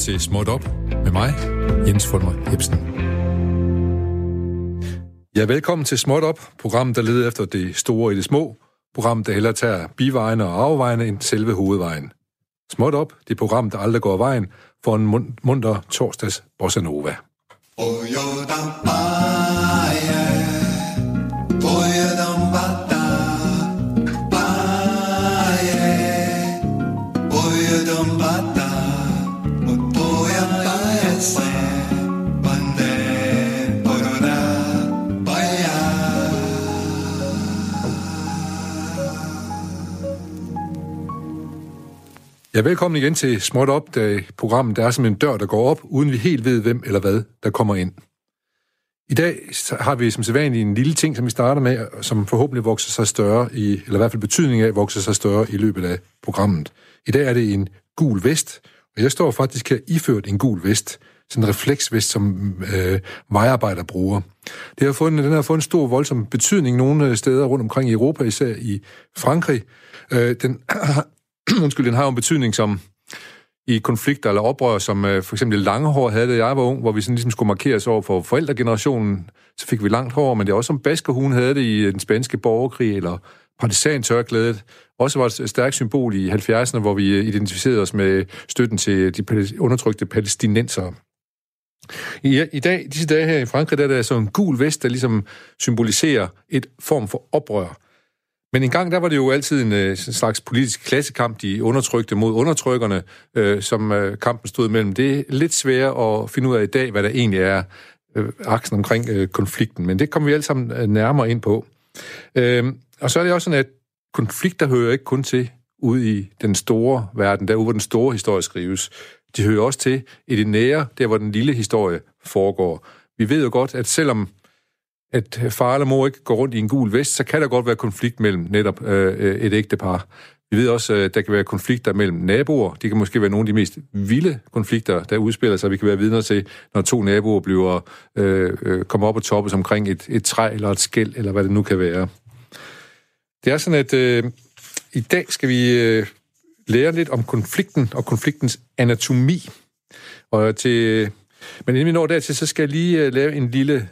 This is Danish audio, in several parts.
til Småt Op med mig, Jens Fulmer Jebsen. Ja, velkommen til Småt Op, programmet, der leder efter det store i det små. Programmet, der hellere tager bivejene og afvejene end selve hovedvejen. Småt Op, det program, der aldrig går vejen, for en mund- munter torsdags bossa nova. Ja, velkommen igen til Småt Op, der programmet der er som en dør, der går op, uden vi helt ved, hvem eller hvad, der kommer ind. I dag har vi som sædvanligt en lille ting, som vi starter med, som forhåbentlig vokser sig større, i, eller i hvert fald betydning af vokser sig større i løbet af programmet. I dag er det en gul vest, og jeg står faktisk her iført en gul vest, sådan en refleksvest, som øh, vejarbejder bruger. Det har fået, den har fået en stor, voldsom betydning nogle øh, steder rundt omkring i Europa, især i Frankrig. Øh, den undskyld, den har jo en betydning som i konflikter eller oprør, som øh, for eksempel Langehår havde da jeg var ung, hvor vi sådan ligesom skulle markeres over for forældregenerationen, så fik vi langt hår, men det er også som Baskerhuen havde det i øh, den spanske borgerkrig, eller partisantørklædet, også var et stærkt symbol i 70'erne, hvor vi øh, identificerede os med støtten til de undertrykte palæstinensere. I, I dag, disse dage her i Frankrig, der er der så altså en gul vest, der ligesom symboliserer et form for oprør. Men engang der var det jo altid en, øh, en slags politisk klassekamp, de undertrykte mod undertrykkerne, øh, som øh, kampen stod mellem. Det er lidt svært at finde ud af i dag, hvad der egentlig er øh, aksen omkring øh, konflikten, men det kommer vi alle sammen øh, nærmere ind på. Øh, og så er det også sådan, at konflikter hører ikke kun til ude i den store verden, derude hvor den store historie skrives. De hører også til i det nære, der hvor den lille historie foregår. Vi ved jo godt, at selvom at far eller mor ikke går rundt i en gul vest, så kan der godt være konflikt mellem netop øh, øh et ægtepar. Vi ved også, at der kan være konflikter mellem naboer. Det kan måske være nogle af de mest vilde konflikter, der udspiller sig. Vi kan være vidner til, når to naboer bliver øh, øh, kommer op og toppes omkring et, et træ eller et skæld, eller hvad det nu kan være. Det er sådan, at øh, i dag skal vi øh, lære lidt om konflikten og konfliktens anatomi. Og til, men inden vi når dertil, så skal jeg lige øh, lave en lille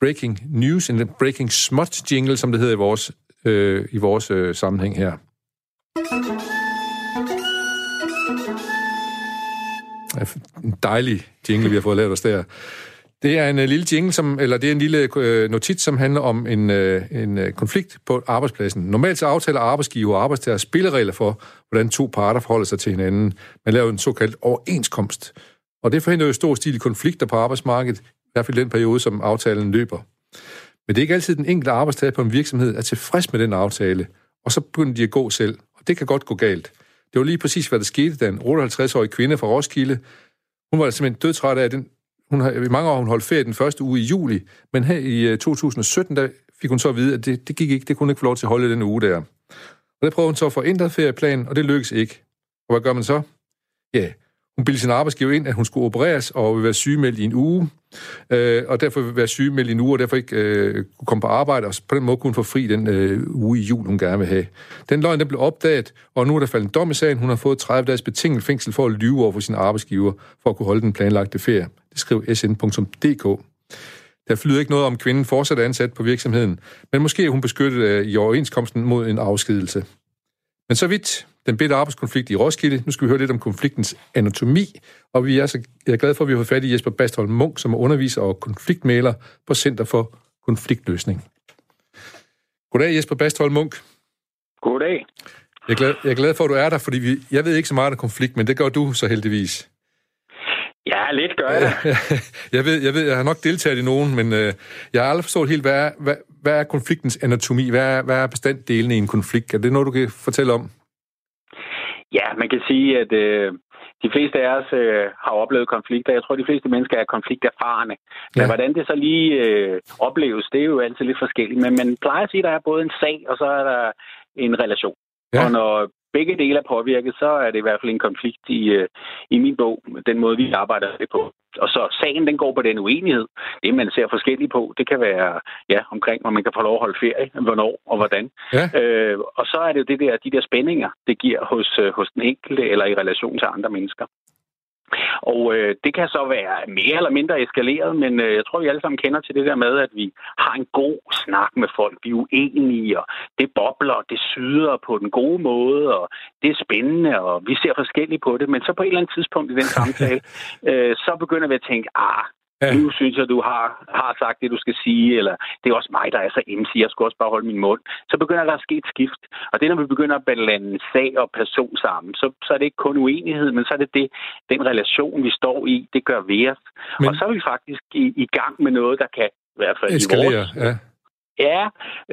breaking news, en breaking smut jingle, som det hedder i vores, øh, i vores øh, sammenhæng her. En dejlig jingle, vi har fået lavet os der. Det er en øh, lille jingle, som, eller det er en lille øh, notits, som handler om en, øh, en øh, konflikt på arbejdspladsen. Normalt så aftaler arbejdsgiver og arbejdstager spilleregler for, hvordan to parter forholder sig til hinanden. Man laver en såkaldt overenskomst. Og det forhindrer jo stor stil konflikter på arbejdsmarkedet, i hvert fald den periode, som aftalen løber. Men det er ikke altid den enkelte arbejdstager på en virksomhed er tilfreds med den aftale, og så begynder de at gå selv. Og det kan godt gå galt. Det var lige præcis, hvad der skete, da en 58-årig kvinde fra Roskilde, hun var simpelthen dødtræt af den. Hun har, i mange år hun holdt ferie den første uge i juli, men her i øh, 2017, der fik hun så at vide, at det, det gik ikke, det kunne hun ikke få lov til at holde den uge der. Og der prøvede hun så at få ændret ferieplanen, og det lykkedes ikke. Og hvad gør man så? Ja, hun bildte sin arbejdsgiver ind, at hun skulle opereres og ville være sygemeldt i en uge, øh, og derfor ville være sygemeldt i en uge, og derfor ikke øh, kunne komme på arbejde, og på den måde kunne hun få fri den øh, uge i jul, hun gerne vil have. Den løgn, den blev opdaget, og nu er der faldet en dom i sagen. Hun har fået 30 dages betinget fængsel for at lyve over for sin arbejdsgiver, for at kunne holde den planlagte ferie. Det skrev sn.dk. Der flyder ikke noget om, kvinden fortsat er ansat på virksomheden, men måske er hun beskyttet øh, i overenskomsten mod en afskedelse. Men så vidt den bedte arbejdskonflikt i Roskilde. Nu skal vi høre lidt om konfliktens anatomi, og vi er, så, jeg er glad for, at vi har fået fat i Jesper Bastholm Munk, som er underviser og konfliktmæler på Center for Konfliktløsning. Goddag, Jesper Bastholm Munk. Goddag. Jeg er, glad, jeg er glad for, at du er der, fordi vi, jeg ved ikke så meget om konflikt, men det gør du så heldigvis. Ja, lidt gør jeg det. jeg, ved, jeg ved, jeg har nok deltaget i nogen, men øh, jeg har aldrig forstået helt, hvad er, hvad, hvad er konfliktens anatomi? Hvad er, hvad er bestanddelene i en konflikt? Er det noget, du kan fortælle om? Ja, man kan sige, at øh, de fleste af os øh, har oplevet konflikter. Jeg tror, de fleste mennesker er konflikterfarne. Men ja. hvordan det så lige øh, opleves, det er jo altid lidt forskelligt. Men man plejer at sige, at der er både en sag, og så er der en relation. Ja. Og når begge dele er påvirket, så er det i hvert fald en konflikt i, øh, i min bog, den måde, vi arbejder det på. Og så sagen, den går på den uenighed. Det, man ser forskelligt på, det kan være ja, omkring, hvor man kan få lov at holde ferie, hvornår og hvordan. Ja. Øh, og så er det jo det der, de der spændinger, det giver hos, øh, hos den enkelte eller i relation til andre mennesker. Og øh, det kan så være mere eller mindre eskaleret, men øh, jeg tror, vi alle sammen kender til det der med, at vi har en god snak med folk. Vi er uenige, og det bobler, det syder på den gode måde, og det er spændende, og vi ser forskelligt på det. Men så på et eller andet tidspunkt i den samtale, øh, så begynder vi at tænke, ah, Ja. Nu synes jeg, du har, har sagt det, du skal sige, eller det er også mig, der er så MC, jeg skal også bare holde min mund. Så begynder der at ske et skift. Og det er, når vi begynder at blande sag og person sammen, så, så er det ikke kun uenighed, men så er det, det den relation, vi står i, det gør ved os. Men... Og så er vi faktisk i, i gang med noget, der kan i hvert fald Eskalere, i vores, ja Ja,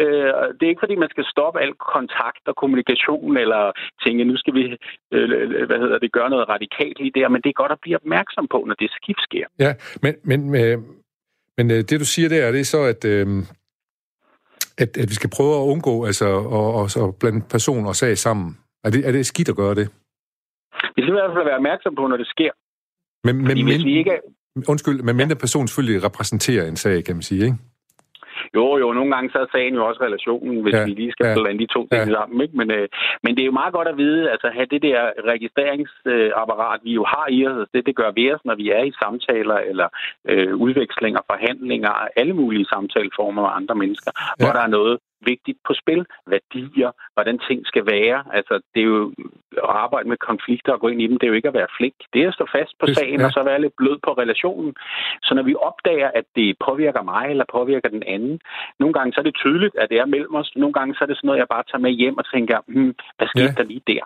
øh, det er ikke fordi, man skal stoppe al kontakt og kommunikation, eller tænke, nu skal vi øh, hvad hedder det, gøre noget radikalt lige der, men det er godt at blive opmærksom på, når det skift sker. Ja, men, men, øh, men øh, det du siger der, det er så, at, øh, at, at vi skal prøve at undgå altså, og, og, og blande person og sag sammen. Er det, er det skidt at gøre det? Vi skal i hvert fald være opmærksom på, når det sker. Men, men, hvis vi ikke. Undskyld, men mindre person selvfølgelig repræsenterer en sag, kan man sige, ikke? Jo, jo, nogle gange så er sagen jo også relationen, hvis ja, vi lige skal ja, blande de to ting ja. sammen. Ikke? Men, øh, men det er jo meget godt at vide, altså have det der registreringsapparat, vi jo har i os, det, det gør vi os, når vi er i samtaler eller øh, udvekslinger, forhandlinger, alle mulige samtaleformer med andre mennesker, ja. hvor der er noget vigtigt på spil. Værdier, hvordan ting skal være. Altså, det er jo at arbejde med konflikter og gå ind i dem, det er jo ikke at være flink. Det er at stå fast på sagen ja. og så være lidt blød på relationen. Så når vi opdager, at det påvirker mig eller påvirker den anden, nogle gange så er det tydeligt, at det er mellem os. Nogle gange så er det sådan noget, jeg bare tager med hjem og tænker, hmm, hvad skete ja. der lige der?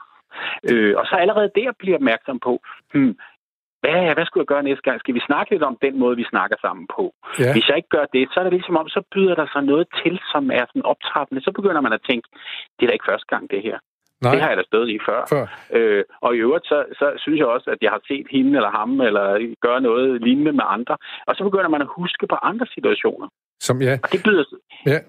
Øh, og så allerede der bliver opmærksom på, hmm, hvad, hvad skulle jeg gøre næste gang? Skal vi snakke lidt om den måde, vi snakker sammen på? Ja. Hvis jeg ikke gør det, så er det ligesom om, så byder der sig noget til, som er sådan optrappende. Så begynder man at tænke, det er da ikke første gang, det her. Nej. Det har jeg da stået i før. før. Øh, og i øvrigt, så, så synes jeg også, at jeg har set hende eller ham, eller gøre noget lignende med andre. Og så begynder man at huske på andre situationer. Som, ja. Og det byder, ja.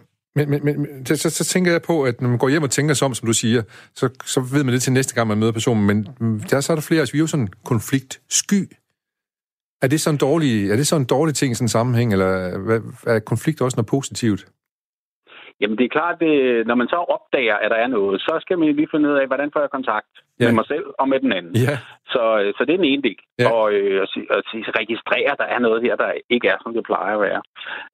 Men, men, men så, så, så tænker jeg på, at når man går hjem og tænker sig om, som du siger, så, så ved man det til næste gang, man møder personen. Men mm, der, så er der flere, altså vi er jo sådan konfliktsky. Er det så en dårlig, er det så en dårlig ting i sådan en sammenhæng, eller er konflikt også noget positivt? Jamen det er klart, at når man så opdager, at der er noget, så skal man lige finde ud af, hvordan får jeg kontakt ja. med mig selv og med den anden. Ja. Så, så det er den ene del. Ja. Og øh, at, at, at registrere, at der er noget her, der ikke er, som det plejer at være.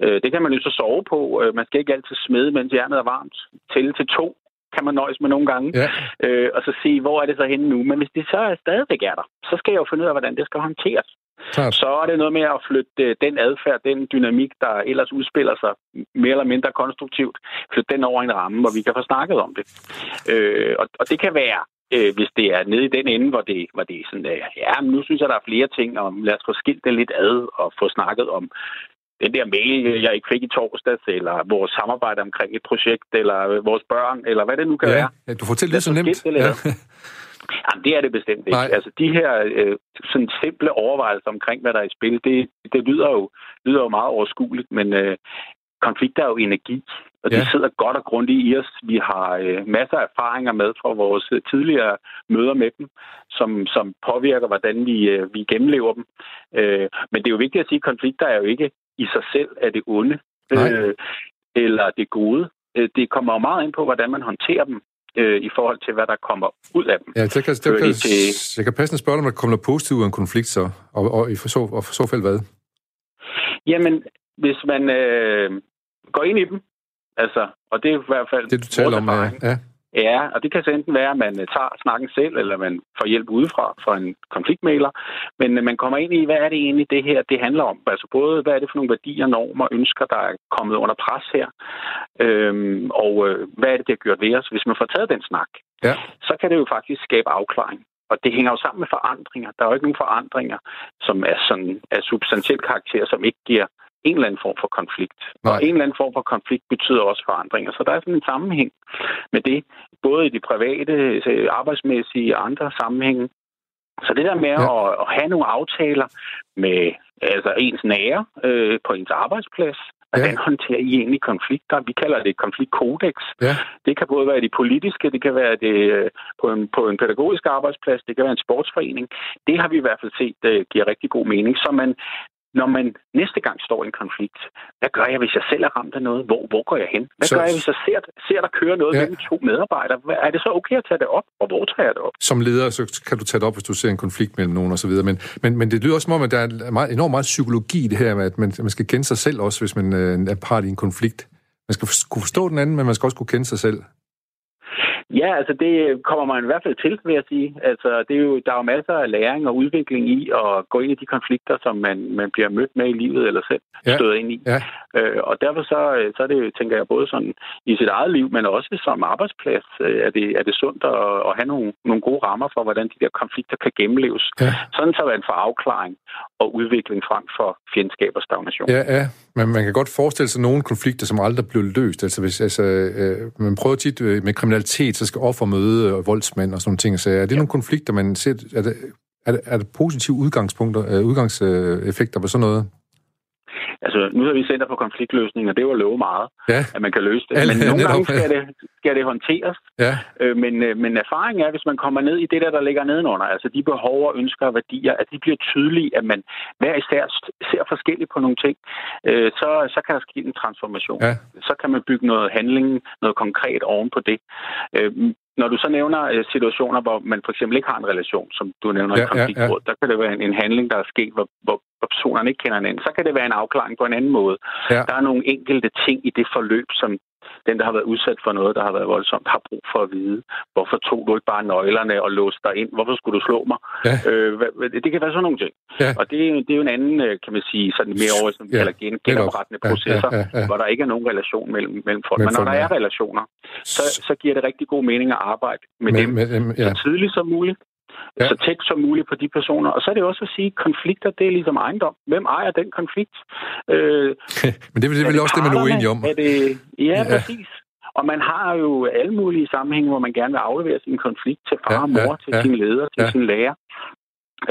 Øh, det kan man jo så sove på. Øh, man skal ikke altid smede, mens jernet er varmt. Tælle til to kan man nøjes med nogle gange. Ja. Øh, og så sige, hvor er det så henne nu? Men hvis det så er stadigvæk er der, så skal jeg jo finde ud af, hvordan det skal håndteres. Klart. Så er det noget med at flytte øh, den adfærd, den dynamik, der ellers udspiller sig mere eller mindre konstruktivt, flytte den over en ramme, hvor vi kan få snakket om det. Øh, og, og det kan være, øh, hvis det er nede i den ende, hvor det, hvor det er sådan, øh, ja, men nu synes jeg, der er flere ting, og lad os få skilt det lidt ad og få snakket om den der mail, jeg ikke fik i torsdags, eller vores samarbejde omkring et projekt, eller vores børn, eller hvad det nu kan ja, være. Ja, du fortæller det så nemt. Ja. Jamen, det er det bestemt ikke. Nej. Altså, de her øh, sådan simple overvejelser omkring, hvad der er i spil, det, det lyder, jo, lyder jo meget overskueligt, men øh, konflikter er jo energi, og ja. det sidder godt og grundigt i os. Vi har øh, masser af erfaringer med fra vores tidligere møder med dem, som, som påvirker, hvordan vi, øh, vi gennemlever dem. Øh, men det er jo vigtigt at sige, at konflikter er jo ikke i sig selv af det onde øh, eller det gode. Øh, det kommer jo meget ind på, hvordan man håndterer dem øh, i forhold til, hvad der kommer ud af dem. Ja, det kan, det kan, til... jeg kan passende spørge om der kommer noget positivt ud af en konflikt, så, og, og, i for så, og for så fald hvad? Jamen, hvis man øh, går ind i dem, altså, og det er i hvert fald... Det, du taler om, ja. ja. Ja, og det kan så enten være, at man øh, tager snakken selv, eller man får hjælp udefra fra en konfliktmæler. Men øh, man kommer ind i, hvad er det egentlig, det her det handler om? Altså både, hvad er det for nogle værdier, normer, ønsker, der er kommet under pres her? Øhm, og øh, hvad er det, det har gjort ved os? Hvis man får taget den snak, ja. så kan det jo faktisk skabe afklaring. Og det hænger jo sammen med forandringer. Der er jo ikke nogen forandringer, som er sådan af substantiel karakter, som ikke giver en eller anden form for konflikt. Nej. Og en eller anden form for konflikt betyder også forandringer. Så der er sådan en sammenhæng med det, både i de private, øh, arbejdsmæssige og andre sammenhænge. Så det der med ja. at, at have nogle aftaler med altså ens nære øh, på ens arbejdsplads, Hvordan ja. håndterer I egentlig konflikter? Vi kalder det konfliktkodex. Ja. Det kan både være det politiske, det kan være det øh, på en, på en pædagogisk arbejdsplads, det kan være en sportsforening. Det har vi i hvert fald set uh, giver rigtig god mening. Så man når man næste gang står i en konflikt, hvad gør jeg, hvis jeg selv er ramt af noget? Hvor, hvor går jeg hen? Hvad så... gør jeg, hvis jeg ser, ser der kører noget ja. mellem to medarbejdere? Er det så okay at tage det op, og hvor tager jeg det op? Som leder, så kan du tage det op, hvis du ser en konflikt mellem nogen osv. Men, men, men det lyder også som om, at der er meget, enormt meget psykologi i det her at man, man skal kende sig selv også, hvis man øh, er part i en konflikt. Man skal kunne forstå den anden, men man skal også kunne kende sig selv. Ja, altså det kommer man i hvert fald til, vil jeg sige. Altså, det er jo, der er jo masser af læring og udvikling i at gå ind i de konflikter, som man, man bliver mødt med i livet eller selv ja. støder ind i. Ja. Øh, og derfor så, så er det, tænker jeg, både sådan i sit eget liv, men også som arbejdsplads, øh, er det, er det sundt at, at have nogle, nogle gode rammer for, hvordan de der konflikter kan gennemleves. Ja. Sådan så man får afklaring og udvikling frem for fjendskab og stagnation. Ja, ja. Men man kan godt forestille sig nogle konflikter, som aldrig blev løst. Altså, hvis, altså, øh, man prøver tit øh, med kriminalitet, så skal offer møde voldsmænd og sådan nogle ting. Så er det ja. nogle konflikter, man ser... Er det, er det, er det positive udgangspunkter, øh, udgangseffekter på sådan noget? Altså, nu har vi Center for Konfliktløsning, og det var love meget, ja. at man kan løse det. Men nogle gange skal det, skal det håndteres. Ja. Øh, men, øh, men erfaringen er, hvis man kommer ned i det der, der ligger nedenunder, altså de behov og ønsker og værdier, at de bliver tydelige, at man hver især ser forskelligt på nogle ting, øh, så, så kan der ske en transformation. Ja. Så kan man bygge noget handling, noget konkret oven på det. Øh, når du så nævner øh, situationer, hvor man for eksempel ikke har en relation, som du nævner ja, i konfliktråd, ja, ja. der kan det være en, en handling, der er sket, hvor, hvor, hvor personerne ikke kender hinanden. Så kan det være en afklaring på en anden måde. Ja. Der er nogle enkelte ting i det forløb, som den, der har været udsat for noget, der har været voldsomt, har brug for at vide. Hvorfor tog du ikke bare nøglerne og låste dig ind? Hvorfor skulle du slå mig? Ja. Øh, det kan være sådan nogle ting. Ja. Og det, det er jo en anden, øh, kan man sige, sådan mere over, som vi ja. kalder gen, genoprettende ja. processer, ja. Ja. Ja. hvor der ikke er nogen relation mellem, mellem folk. Men, Men når der er relationer, så, så giver det rigtig god mening at arbejde med, med dem med, ja. så tidligt som muligt ja. så tæt som muligt på de personer. Og så er det også at sige, at konflikter, det er ligesom ejendom. Hvem ejer den konflikt? Øh, Men det er, det er vel også det, man er uenig om. Er det, ja, ja, præcis. Og man har jo alle mulige sammenhænge, hvor man gerne vil aflevere sin konflikt til far og mor, ja, til ja, sin leder, til ja. sin lærer.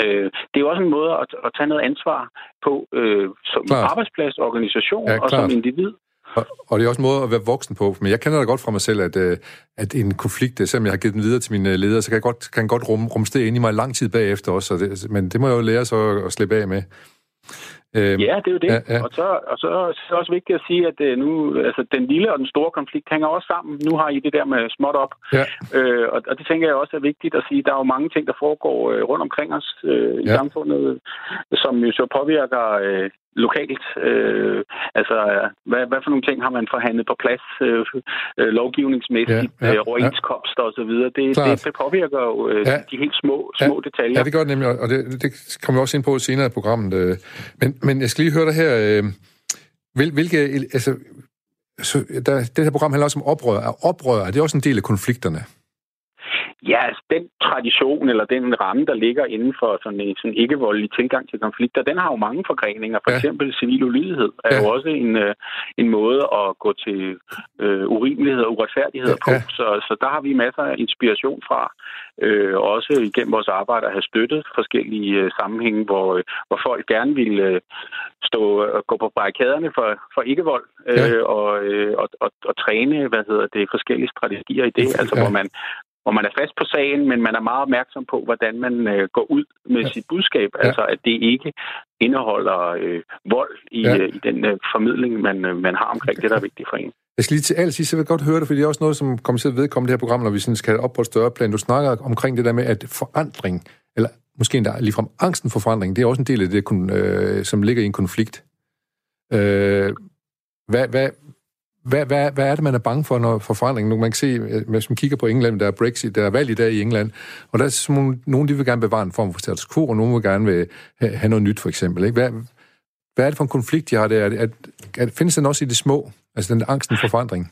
Øh, det er jo også en måde at, at tage noget ansvar på øh, som klart. arbejdsplads, organisation ja, og som individ. Og, og det er også en måde at være voksen på. Men jeg kender da godt fra mig selv, at, øh, at en konflikt, øh, selvom jeg har givet den videre til mine ledere, så kan jeg godt, kan godt rum, rumste ind i mig lang tid bagefter også. Det, men det må jeg jo lære så at slippe af med. Øhm, ja, det er jo det. Ja, ja. Og, så, og så, så er det også vigtigt at sige, at øh, nu, altså, den lille og den store konflikt hænger også sammen. Nu har I det der med småt op. Ja. Øh, og, og det tænker jeg også er vigtigt at sige. Der er jo mange ting, der foregår øh, rundt omkring os øh, i ja. samfundet, som jo så påvirker øh, lokalt. Øh, altså, hvad, hvad for nogle ting har man forhandlet på plads øh, øh lovgivningsmæssigt, ja, ja, øh, overenskomster ja. osv.? Det, det, det påvirker jo øh, ja. de helt små, små ja. detaljer. Ja, det gør det nemlig, og det, det kommer vi også ind på senere i programmet. Øh. Men, men jeg skal lige høre dig her. Øh, hvil, hvilke, altså, så der, det her program handler også om oprør. Er oprør, er det også en del af konflikterne? Ja, altså, den tradition eller den ramme, der ligger inden for sådan en sådan ikke-voldelig tilgang til konflikter, den har jo mange forgreninger. For ja. eksempel civil ulydighed er ja. jo også en, øh, en måde at gå til øh, urimelighed og uretfærdighed ja. på. Så, så der har vi masser af inspiration fra. Øh, også igennem vores arbejde at have støttet forskellige øh, sammenhænge, hvor, øh, hvor folk gerne vil øh, stå og gå på barrikaderne for, for ikke-vold øh, ja. og, øh, og, og, og træne hvad hedder det, forskellige strategier i det. Altså ja. hvor man hvor man er fast på sagen, men man er meget opmærksom på, hvordan man øh, går ud med ja. sit budskab. Ja. Altså, at det ikke indeholder øh, vold i, ja. øh, i den øh, formidling, man, øh, man har omkring det, der er vigtigt for en. Jeg skal lige til allersidst, så vil godt høre det, fordi det er også noget, som kommer til at vedkomme det her program, når vi sådan skal op på et større plan. Du snakker omkring det der med, at forandring, eller måske endda ligefrem angsten for forandring, det er også en del af det, øh, som ligger i en konflikt. Øh, hvad, hvad, hvad, hvad, hvad er det, man er bange for når, for forandring? Nu man kan se, øh, hvis man kigger på England, der er Brexit, der er valg i dag i England, og der er sådan, nogen, de vil gerne bevare en form for status quo, og nogen vil gerne vil have noget nyt, for eksempel. Ikke? Hvad, hvad er det for en konflikt, de har der? At, at, at, findes den også i det små? Altså den angsten for forandring?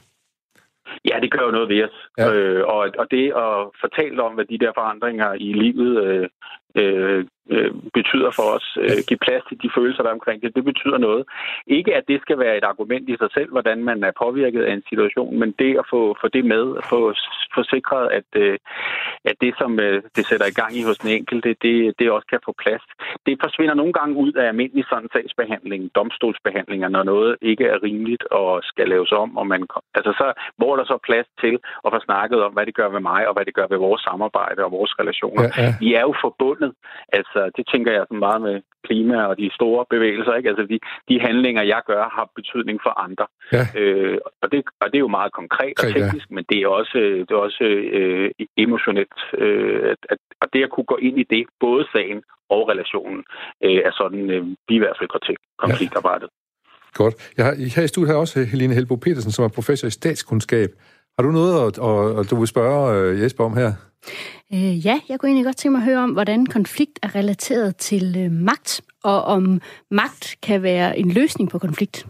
Ja, det gør jo noget ved os. Ja. Øh, og, og det at fortælle om, hvad de der forandringer i livet øh, øh, øh, betyder for os. Øh, give plads til de følelser, der er omkring det. Det betyder noget. Ikke at det skal være et argument i sig selv, hvordan man er påvirket af en situation, men det at få, få det med, at få forsikret, at, øh, at det, som øh, det sætter i gang i hos den enkelte, det, det også kan få plads. Det forsvinder nogle gange ud af almindelig sådan sagsbehandling, domstolsbehandlinger, når noget ikke er rimeligt og skal laves om. Og man, altså så, hvor er der så plads til at få snakket om, hvad det gør ved mig, og hvad det gør ved vores samarbejde og vores relationer. Ja, ja. Vi er jo forbundet samfundet. Altså, det tænker jeg så meget med klima og de store bevægelser. Ikke? Altså, de, de handlinger, jeg gør, har betydning for andre. Ja. Øh, og, det, og det er jo meget konkret og teknisk, ja. men det er også, det er også øh, emotionelt. Øh, at, at, og det at kunne gå ind i det, både sagen og relationen, øh, er sådan, øh, vi i hvert fald går til konfliktarbejdet. Ja. Godt. Jeg har, her i studiet har også Helene Helbo Petersen, som er professor i statskundskab. Har du noget, at, at, at du vil spørge øh, Jesper om her? Øh, ja, jeg kunne egentlig godt tænke mig at høre om, hvordan konflikt er relateret til øh, magt, og om magt kan være en løsning på konflikt.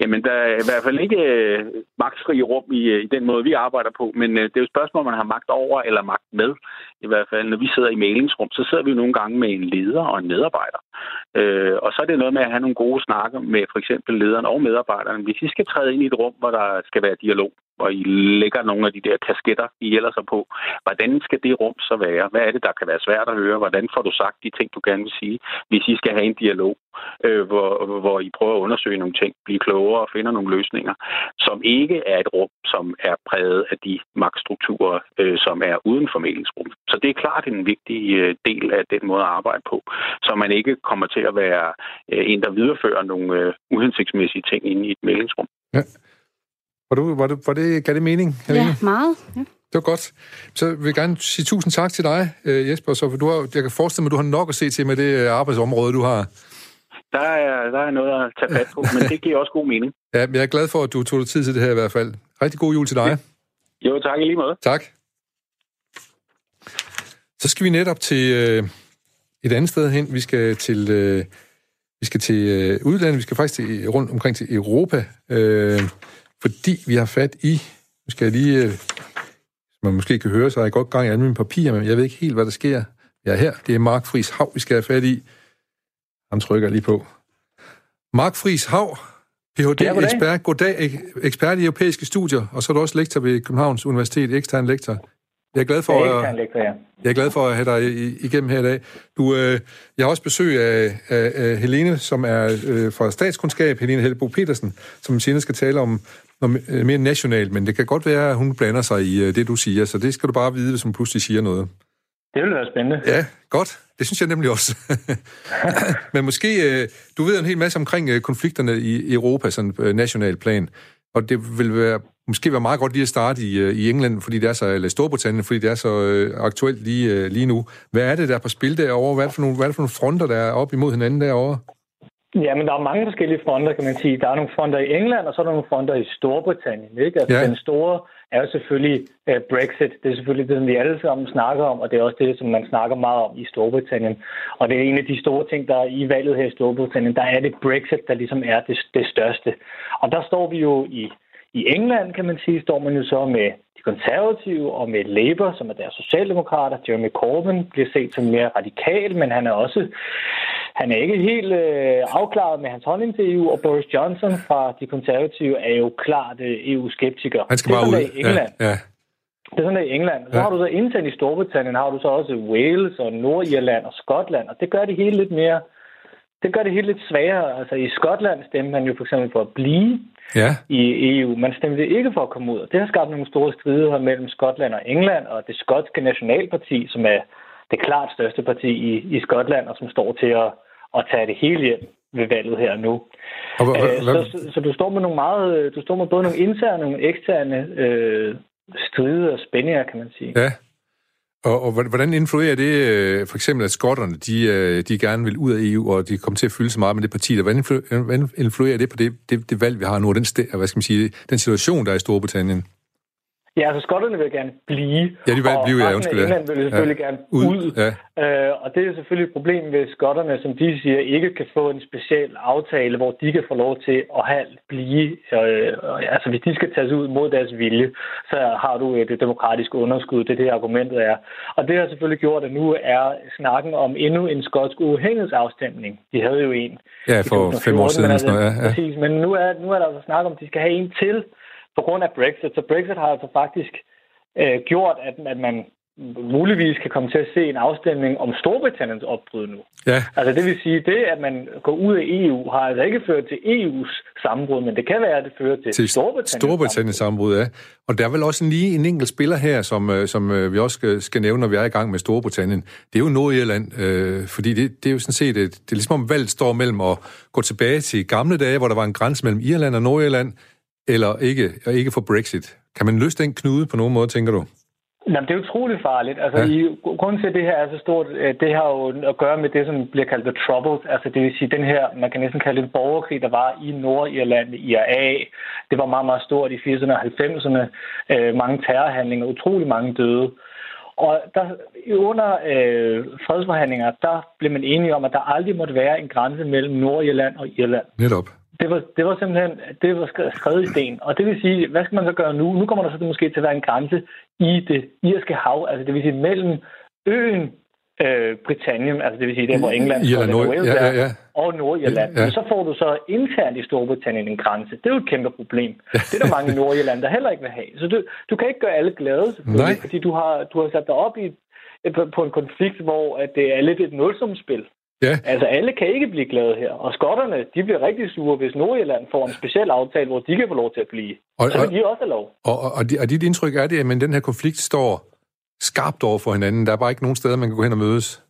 Jamen, der er i hvert fald ikke øh, magtfri rum i, øh, i den måde, vi arbejder på, men øh, det er jo et spørgsmål, om man har magt over eller magt med. I hvert fald, når vi sidder i mailingsrum, så sidder vi jo nogle gange med en leder og en medarbejder. Øh, og så er det noget med at have nogle gode snakker med for eksempel lederen og medarbejderen. Hvis I skal træde ind i et rum, hvor der skal være dialog, hvor I lægger nogle af de der kasketter, I ellers er på. Hvordan skal det rum så være? Hvad er det, der kan være svært at høre? Hvordan får du sagt de ting, du gerne vil sige, hvis I skal have en dialog, øh, hvor, hvor I prøver at undersøge nogle ting, blive klogere og finder nogle løsninger, som ikke er et rum, som er præget af de magtstrukturer, øh, som er uden for mailingsrum. Så det er klart en vigtig øh, del af den måde at arbejde på, så man ikke kommer til at være øh, en, der viderefører nogle øh, uhensigtsmæssige ting inde i et mailingsrum. Ja. Var, du, var, det, var det, gav det mening? Helene? Ja, meget. Ja. Det var godt. Så vil jeg gerne sige tusind tak til dig, øh, Jesper. Så du har, jeg kan forestille mig, at du har nok at se til med det øh, arbejdsområde, du har. Der er, der er noget at tage fat på, men det giver også god mening. Ja, men jeg er glad for, at du tog dig tid til det her i hvert fald. Rigtig god jul til dig. Jo, tak i lige måde. Tak. Så skal vi netop til øh, et andet sted hen. Vi skal til, øh, vi skal til øh, udlandet. Vi skal faktisk til, rundt omkring til Europa. Øh, fordi vi har fat i, nu skal jeg lige, øh, man måske kan høre, så har jeg godt gang i alle mine papirer, men jeg ved ikke helt, hvad der sker. Jeg er her. Det er Mark Friis Hav, vi skal have fat i. Han trykker lige på. Mark Friis Hav, Ph.D. Ja, goddag. ekspert, goddag, ekspert i europæiske studier, og så er du også lektor ved Københavns Universitet, ekstern lektor. Jeg er glad for, at, jeg er glad for at have dig igennem her i dag. Du, øh, jeg har også besøg af, af, af Helene, som er øh, fra statskundskab, Helene Helbo Petersen, som senere skal tale om noget øh, mere nationalt, men det kan godt være, at hun blander sig i øh, det, du siger, så det skal du bare vide, hvis hun pludselig siger noget. Det vil være spændende. Ja, godt. Det synes jeg nemlig også. men måske, øh, du ved en hel masse omkring øh, konflikterne i Europa, sådan øh, national plan, og det vil være måske være meget godt lige at starte i, i England, fordi det er så, eller Storbritannien, fordi det er så øh, aktuelt lige, øh, lige nu. Hvad er det, der er på spil derovre? Hvad er det for nogle, hvad er det for nogle fronter, der er op imod hinanden derovre? Ja, men der er mange forskellige fronter, kan man sige. Der er nogle fronter i England, og så er der nogle fronter i Storbritannien. Ikke? Altså, ja. Den store er jo selvfølgelig uh, Brexit. Det er selvfølgelig det, som vi alle sammen snakker om, og det er også det, som man snakker meget om i Storbritannien. Og det er en af de store ting, der er i valget her i Storbritannien. Der er det Brexit, der ligesom er det, det største. Og der står vi jo i i England, kan man sige, står man jo så med de konservative og med Labour, som er deres socialdemokrater. Jeremy Corbyn bliver set som mere radikal, men han er også han er ikke helt øh, afklaret med hans holdning til EU, og Boris Johnson fra de konservative er jo klart øh, EU-skeptiker. Han skal bare ud. I England. Ja, ja. Det er sådan, i England. Så ja. har du så internt i Storbritannien, har du så også Wales og Nordirland og Skotland, og det gør det hele lidt mere det gør det hele lidt sværere. Altså i Skotland stemte man jo for eksempel for at blive ja. i EU. Man stemte ikke for at komme ud. Det har skabt nogle store stridigheder mellem Skotland og England, og det skotske nationalparti, som er det klart største parti i, i Skotland, og som står til at, at tage det hele hjem ved valget her nu. Og, hva, hva, så, så, så du står med nogle meget, du står med både nogle interne og nogle eksterne øh, strider og spændinger, kan man sige. Ja. Og, og hvordan influerer det øh, for eksempel, at skotterne de, øh, de gerne vil ud af EU, og de kommer til at fylde så meget med det parti? Hvordan influerer det på det, det, det valg, vi har nu, og den, hvad skal man sige, den situation, der er i Storbritannien? Ja, altså skotterne vil gerne blive. Ja, de vil blive, ja, undskyld. Og England vil selvfølgelig ja. gerne ud. ud. Ja. Øh, og det er selvfølgelig et problem, hvis skotterne, som de siger, ikke kan få en speciel aftale, hvor de kan få lov til at have blive. Øh, altså hvis de skal tages ud mod deres vilje, så har du et demokratisk underskud. Det er det, argumentet er. Og det har selvfølgelig gjort, at nu er snakken om endnu en skotsk uafhængighedsafstemning. De havde jo en. Ja, for fem år siden. Altså, ja, ja. Præcis, men nu er, nu er der altså snak om, at de skal have en til på grund af Brexit. Så Brexit har altså faktisk øh, gjort, at, at man muligvis kan komme til at se en afstemning om Storbritanniens opbrud nu. Ja. Altså det vil sige, det at man går ud af EU har altså ikke ført til EU's sammenbrud, men det kan være, at det fører til, til Storbritanniens, Storbritanniens sammenbrud. Ja. Og der er vel også lige en enkelt spiller her, som, øh, som øh, vi også skal, skal nævne, når vi er i gang med Storbritannien. Det er jo Nordirland, øh, fordi det, det er jo sådan set, et, det er ligesom om valget står mellem at gå tilbage til gamle dage, hvor der var en grænse mellem Irland og Nordirland, eller ikke, og ikke for Brexit. Kan man løse den knude på nogen måde, tænker du? Jamen, det er utroligt farligt. Altså, ja. i, grunden til, at det her er så stort, øh, det har jo at gøre med det, som bliver kaldt the troubles. Altså, det vil sige, den her, man kan næsten kalde det en borgerkrig, der var i Nordirland, IRA. Det var meget, meget stort i 80'erne og 90'erne. Øh, mange terrorhandlinger, utrolig mange døde. Og der, under øh, fredsforhandlinger, der blev man enige om, at der aldrig måtte være en grænse mellem Nordirland og Irland. Netop. Det var, det var simpelthen det var skrevet i sten. Og det vil sige, hvad skal man så gøre nu? Nu kommer der så måske til at være en grænse i det irske hav, altså det vil sige mellem øen øh, Britannien, altså det vil sige der, hvor England Irland, Nord, Wales ja, ja, ja. og Nordirland. Ja. Så får du så internt i Storbritannien en grænse. Det er jo et kæmpe problem. Det er der mange Nordirland, der heller ikke vil have. Så du, du kan ikke gøre alle glade, selvfølgelig, fordi du har, du har sat dig op i, på, på en konflikt, hvor at det er lidt et nulsumspil. Ja. Altså, alle kan ikke blive glade her. Og skotterne, de bliver rigtig sure, hvis Nordjylland får en speciel aftale, hvor de kan få lov til at blive. Og, så vil de også have lov. Og, og, og, og dit indtryk er det, at den her konflikt står skarpt over for hinanden. Der er bare ikke nogen steder, man kan gå hen og mødes.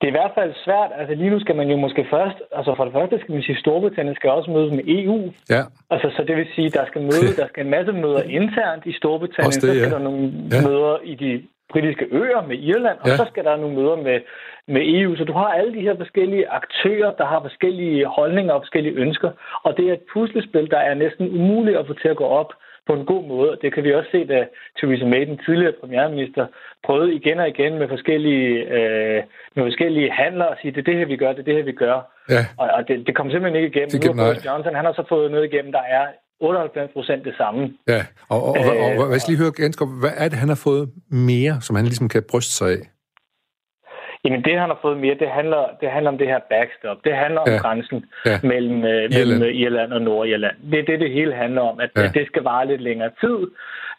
Det er i hvert fald svært. Altså lige nu skal man jo måske først, altså for det første skal man sige, at Storbritannien skal også mødes med EU. Ja. Altså så det vil sige, at der skal møde, der skal en masse møder internt i Storbritannien, det, så skal der nogle ja. møder i de britiske øer med Irland, og ja. så skal der nogle møder med, med EU. Så du har alle de her forskellige aktører, der har forskellige holdninger og forskellige ønsker, og det er et puslespil, der er næsten umuligt at få til at gå op på en god måde. Det kan vi også se, da Theresa May, den tidligere premierminister, prøvede igen og igen med forskellige, øh, med forskellige handler at sige, det er det her, vi gør, det er det her, vi gør. Ja. Og, og det, det kom simpelthen ikke igennem. Det, nu Boris Johnson, han har så fået noget igennem, der er 98 procent det samme. Ja, og, og, og, og, og hvad skal lige høre ganske hvad er det, han har fået mere, som han ligesom kan bryste sig af? Jamen det, han har fået mere, det handler, det handler om det her backstop. Det handler om ja. grænsen ja. mellem, uh, Irland. mellem Irland og Nordirland. Det er det, det hele handler om, at ja. det skal vare lidt længere tid,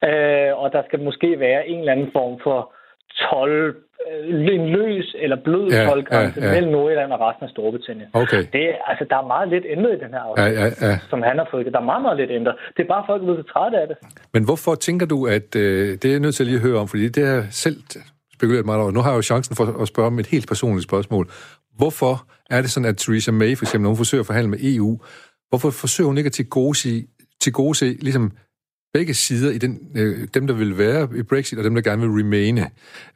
uh, og der skal måske være en eller anden form for 12, en løs eller blød ja, toldgrænse ja, ja. mellem Nordjylland og resten af Storbritannien. Okay. Det, altså, der er meget lidt ændret i den her aftale, ja, ja, ja. som han har fået. Der er meget, meget lidt ændret. Det er bare folk, der er trætte af det. Men hvorfor tænker du, at øh, det er jeg nødt til at lige høre om, fordi det er selv spekuleret meget over. Nu har jeg jo chancen for at spørge om et helt personligt spørgsmål. Hvorfor er det sådan, at Theresa May, for eksempel, når hun forsøger at forhandle med EU, hvorfor forsøger hun ikke at til gode se, til gode se ligesom begge sider i den, øh, dem, der vil være i Brexit, og dem, der gerne vil remaine.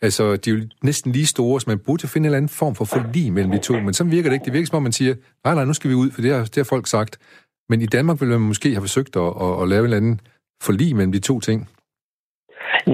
Altså, de er jo næsten lige store, så man burde finde en eller anden form for forlig mellem de to. Men så virker det ikke. Det virker som om, man siger, nej, nej, nu skal vi ud, for det har, det har folk sagt. Men i Danmark vil man måske have forsøgt at, at, at lave en eller anden forlig mellem de to ting.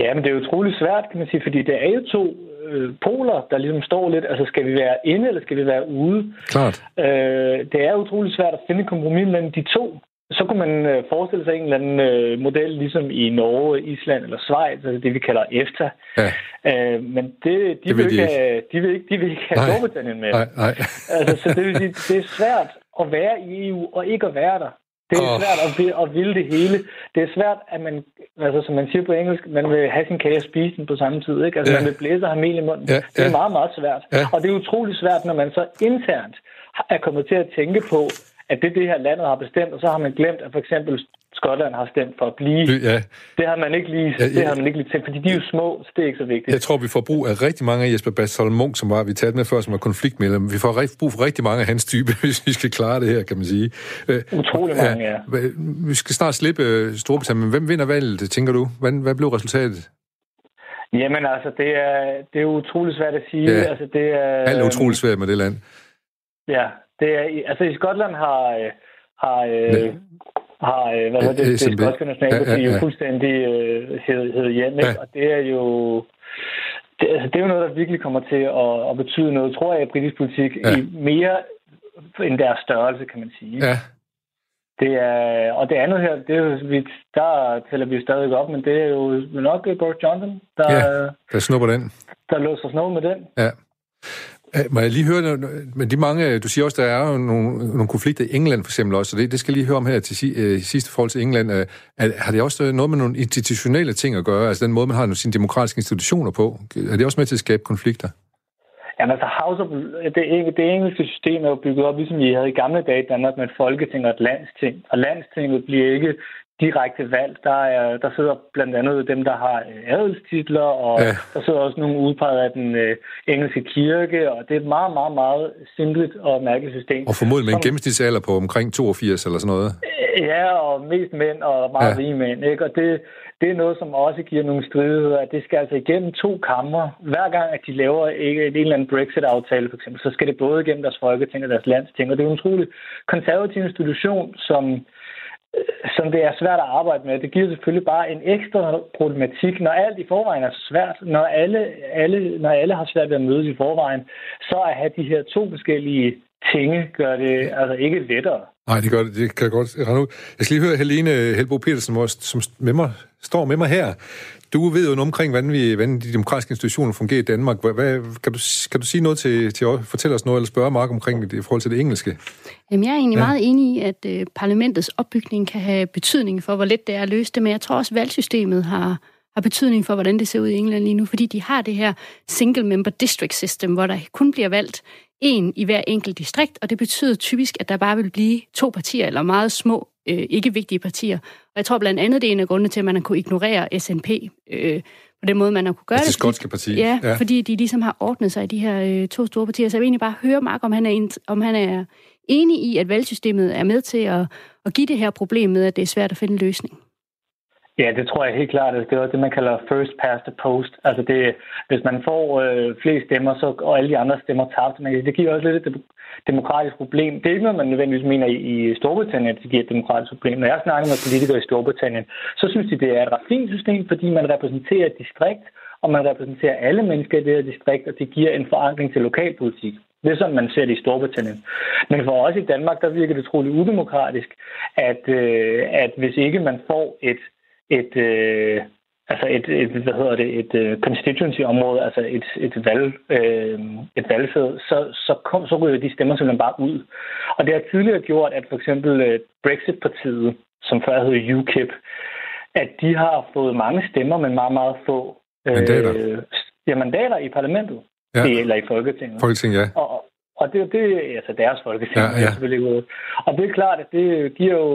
Ja, men det er utroligt svært, kan man sige, fordi det er jo to øh, poler, der ligesom står lidt. Altså, skal vi være inde, eller skal vi være ude? Klart. Øh, det er utroligt svært at finde kompromis mellem de to. Så kunne man øh, forestille sig en eller anden øh, model, ligesom i Norge, Island eller Schweiz, altså det vi kalder EFTA. Ja. Øh, men det, de, det vil, vil ikke, have, de, vil ikke, de vil ikke have nej. Storbritannien med. Nej, nej. altså, så det vil sige, det er svært at være i EU og ikke at være der. Det er oh. svært at, at ville det hele. Det er svært, at man, altså som man siger på engelsk, man vil have sin kage og spise den på samme tid. Ikke? Altså ja. man vil blæse og have mel i munden. Ja, det er ja. meget, meget svært. Ja. Og det er utrolig svært, når man så internt er kommet til at tænke på, at det det her landet har bestemt, og så har man glemt, at for eksempel Skotland har stemt for at blive. Ja. Det har man ikke lige, ja, ja. det har man ikke lige tænkt, fordi de er jo små, så det er ikke så vigtigt. Jeg tror, vi får brug af rigtig mange af Jesper Bastholm Munk, som var, vi talte med før, som var konfliktmedlem. Vi får brug for rigtig mange af hans type, hvis vi skal klare det her, kan man sige. Øh, Utrolig mange, ja. ja. Vi skal snart slippe øh, Storbritannien, men hvem vinder valget, tænker du? Hvad, hvad blev resultatet? Jamen altså, det er, det er utroligt svært at sige. Ja. Altså, det er, Alt er utroligt svært med det land. Ja, det er, altså i Skotland har, har, ja. har hvad hedder det, det skotske nationalparti ja, ja, ja. jo fuldstændig øh, hed, hjem, ikke? Ja. og det er jo det, altså, det er jo noget, der virkelig kommer til at, at betyde noget, tror jeg, i britisk politik, ja. i mere end deres størrelse, kan man sige. Ja. Det er, og det andet her, det er jo, vi, der tæller vi stadig op, men det er jo nok Boris Johnson, der, ja, der snupper den. Der låser snupper med den. Ja. Øh, må jeg lige høre, men de mange, øh, du siger også, der er nogle, nogle konflikter i England for eksempel også, så det, det skal jeg lige høre om her til uh, sidste forhold til England. Er, har det også noget med nogle institutionelle ting at gøre, altså den måde, man har sine demokratiske institutioner på? Er det også med til at skabe konflikter? Jamen altså, House of, det, det engelske system er jo bygget op, ligesom vi havde i gamle dage i Danmark, med et folketing og et landsting. Og landstinget bliver ikke direkte valgt. Der, er, der sidder blandt andet dem, der har øh, adelstitler, og ja. der sidder også nogle udpeget af den øh, engelske kirke, og det er et meget, meget, meget simpelt og mærkeligt system. Og formodentlig med en gennemsnitsalder på omkring 82 eller sådan noget. Ja, og mest mænd og meget ja. rige mænd. Ikke? Og det, det er noget, som også giver nogle stridigheder, at det skal altså igennem to kammer. Hver gang, at de laver ikke en eller anden Brexit-aftale, for eksempel, så skal det både igennem deres folketing og deres landsting. Og det er en utrolig konservativ institution, som som det er svært at arbejde med. Det giver selvfølgelig bare en ekstra problematik, når alt i forvejen er svært, når alle, alle, når alle har svært ved at mødes i forvejen, så at have de her to forskellige tinge gør det altså ikke lettere. Nej, det gør det. Det kan jeg godt rende ud. Jeg skal lige høre Helene Helbo Petersen, som med mig, står med mig her. Du ved jo omkring, hvordan, vi, hvordan de demokratiske institutioner fungerer i Danmark. Hvad, kan, du, kan du sige noget til, til at fortælle os noget, eller spørge Mark omkring det i forhold til det engelske? Jamen, jeg er egentlig ja. meget enig i, at uh, parlamentets opbygning kan have betydning for, hvor let det er at løse det, men jeg tror også, at valgsystemet har, har betydning for, hvordan det ser ud i England lige nu, fordi de har det her single-member district system, hvor der kun bliver valgt en i hver enkelt distrikt, og det betyder typisk, at der bare vil blive to partier, eller meget små, øh, ikke vigtige partier. Og jeg tror blandt andet, det er en af grundene til, at man har kunne ignorere SNP øh, på den måde, man har kunne gøre altså det. Det skotske parti. Ja, ja, fordi de ligesom har ordnet sig i de her øh, to store partier. Så jeg vil egentlig bare høre Mark, om han er, om han er enig i, at valgsystemet er med til at, at give det her problem med, at det er svært at finde en løsning. Ja, det tror jeg helt klart. Det er det, man kalder first past the post. Altså det, hvis man får øh, flest stemmer, så, og alle de andre stemmer tabt, men det giver også lidt et demokratisk problem. Det er ikke noget, man nødvendigvis mener i, i Storbritannien, at det giver et demokratisk problem. Når jeg snakker med politikere i Storbritannien, så synes de, det er et ret fint system, fordi man repræsenterer et distrikt, og man repræsenterer alle mennesker i det her distrikt, og det giver en forankring til lokalpolitik. Det er sådan, man ser det i Storbritannien. Men for os i Danmark, der virker det troligt udemokratisk, at, øh, at hvis ikke man får et et, øh, altså et, et, hvad hedder det, et uh, constituency-område, altså et, et, valg, øh, et valgsæde, så, så, kom, så ryger de stemmer simpelthen bare ud. Og det har tidligere gjort, at for eksempel uh, Brexit-partiet, som før hed UKIP, at de har fået mange stemmer, men meget, meget få øh, mandater. Ja, mandater i parlamentet. Ja. Eller i Folketinget. Folketinget, ja. Og, og det er det, altså deres folketing, ja, ja. selvfølgelig Og det er klart, at det giver jo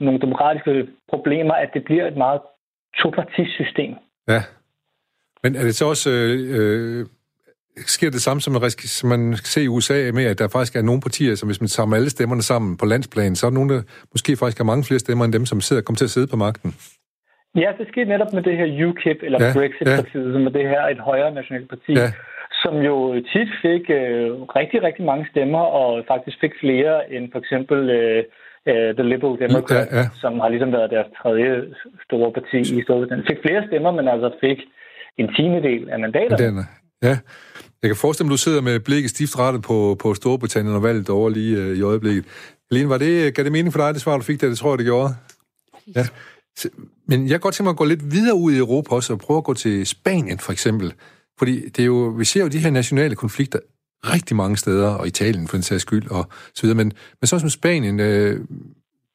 nogle demokratiske problemer, at det bliver et meget topartisystem. Ja. Men er det så også... Øh, øh, sker det samme, som man, som man kan se i USA med, at der faktisk er nogle partier, som hvis man samler alle stemmerne sammen på landsplan, så er der nogle, der måske faktisk har mange flere stemmer end dem, som sidder, kommer til at sidde på magten? Ja, det skete netop med det her UKIP, eller ja, Brexit-partiet, ja. som er det her et højere nationalt parti. Ja som jo tit fik øh, rigtig, rigtig mange stemmer, og faktisk fik flere end for eksempel øh, øh The Liberal Democrats, ja, ja. som har ligesom været deres tredje store parti i Storbritannien. Fik flere stemmer, men altså fik en tiende del af mandaterne. Ja. Jeg kan forestille mig, at du sidder med blikket stift rettet på, på Storbritannien og valget over lige øh, i øjeblikket. Helene, var det, gav det mening for dig, det svar, du fik der? Det tror jeg, det gjorde. Ja. Men jeg kan godt tænke mig at gå lidt videre ud i Europa også, og prøve at gå til Spanien for eksempel. Fordi det er jo, vi ser jo de her nationale konflikter rigtig mange steder, og Italien for den sags skyld, og så videre. Men, men sådan som Spanien, øh,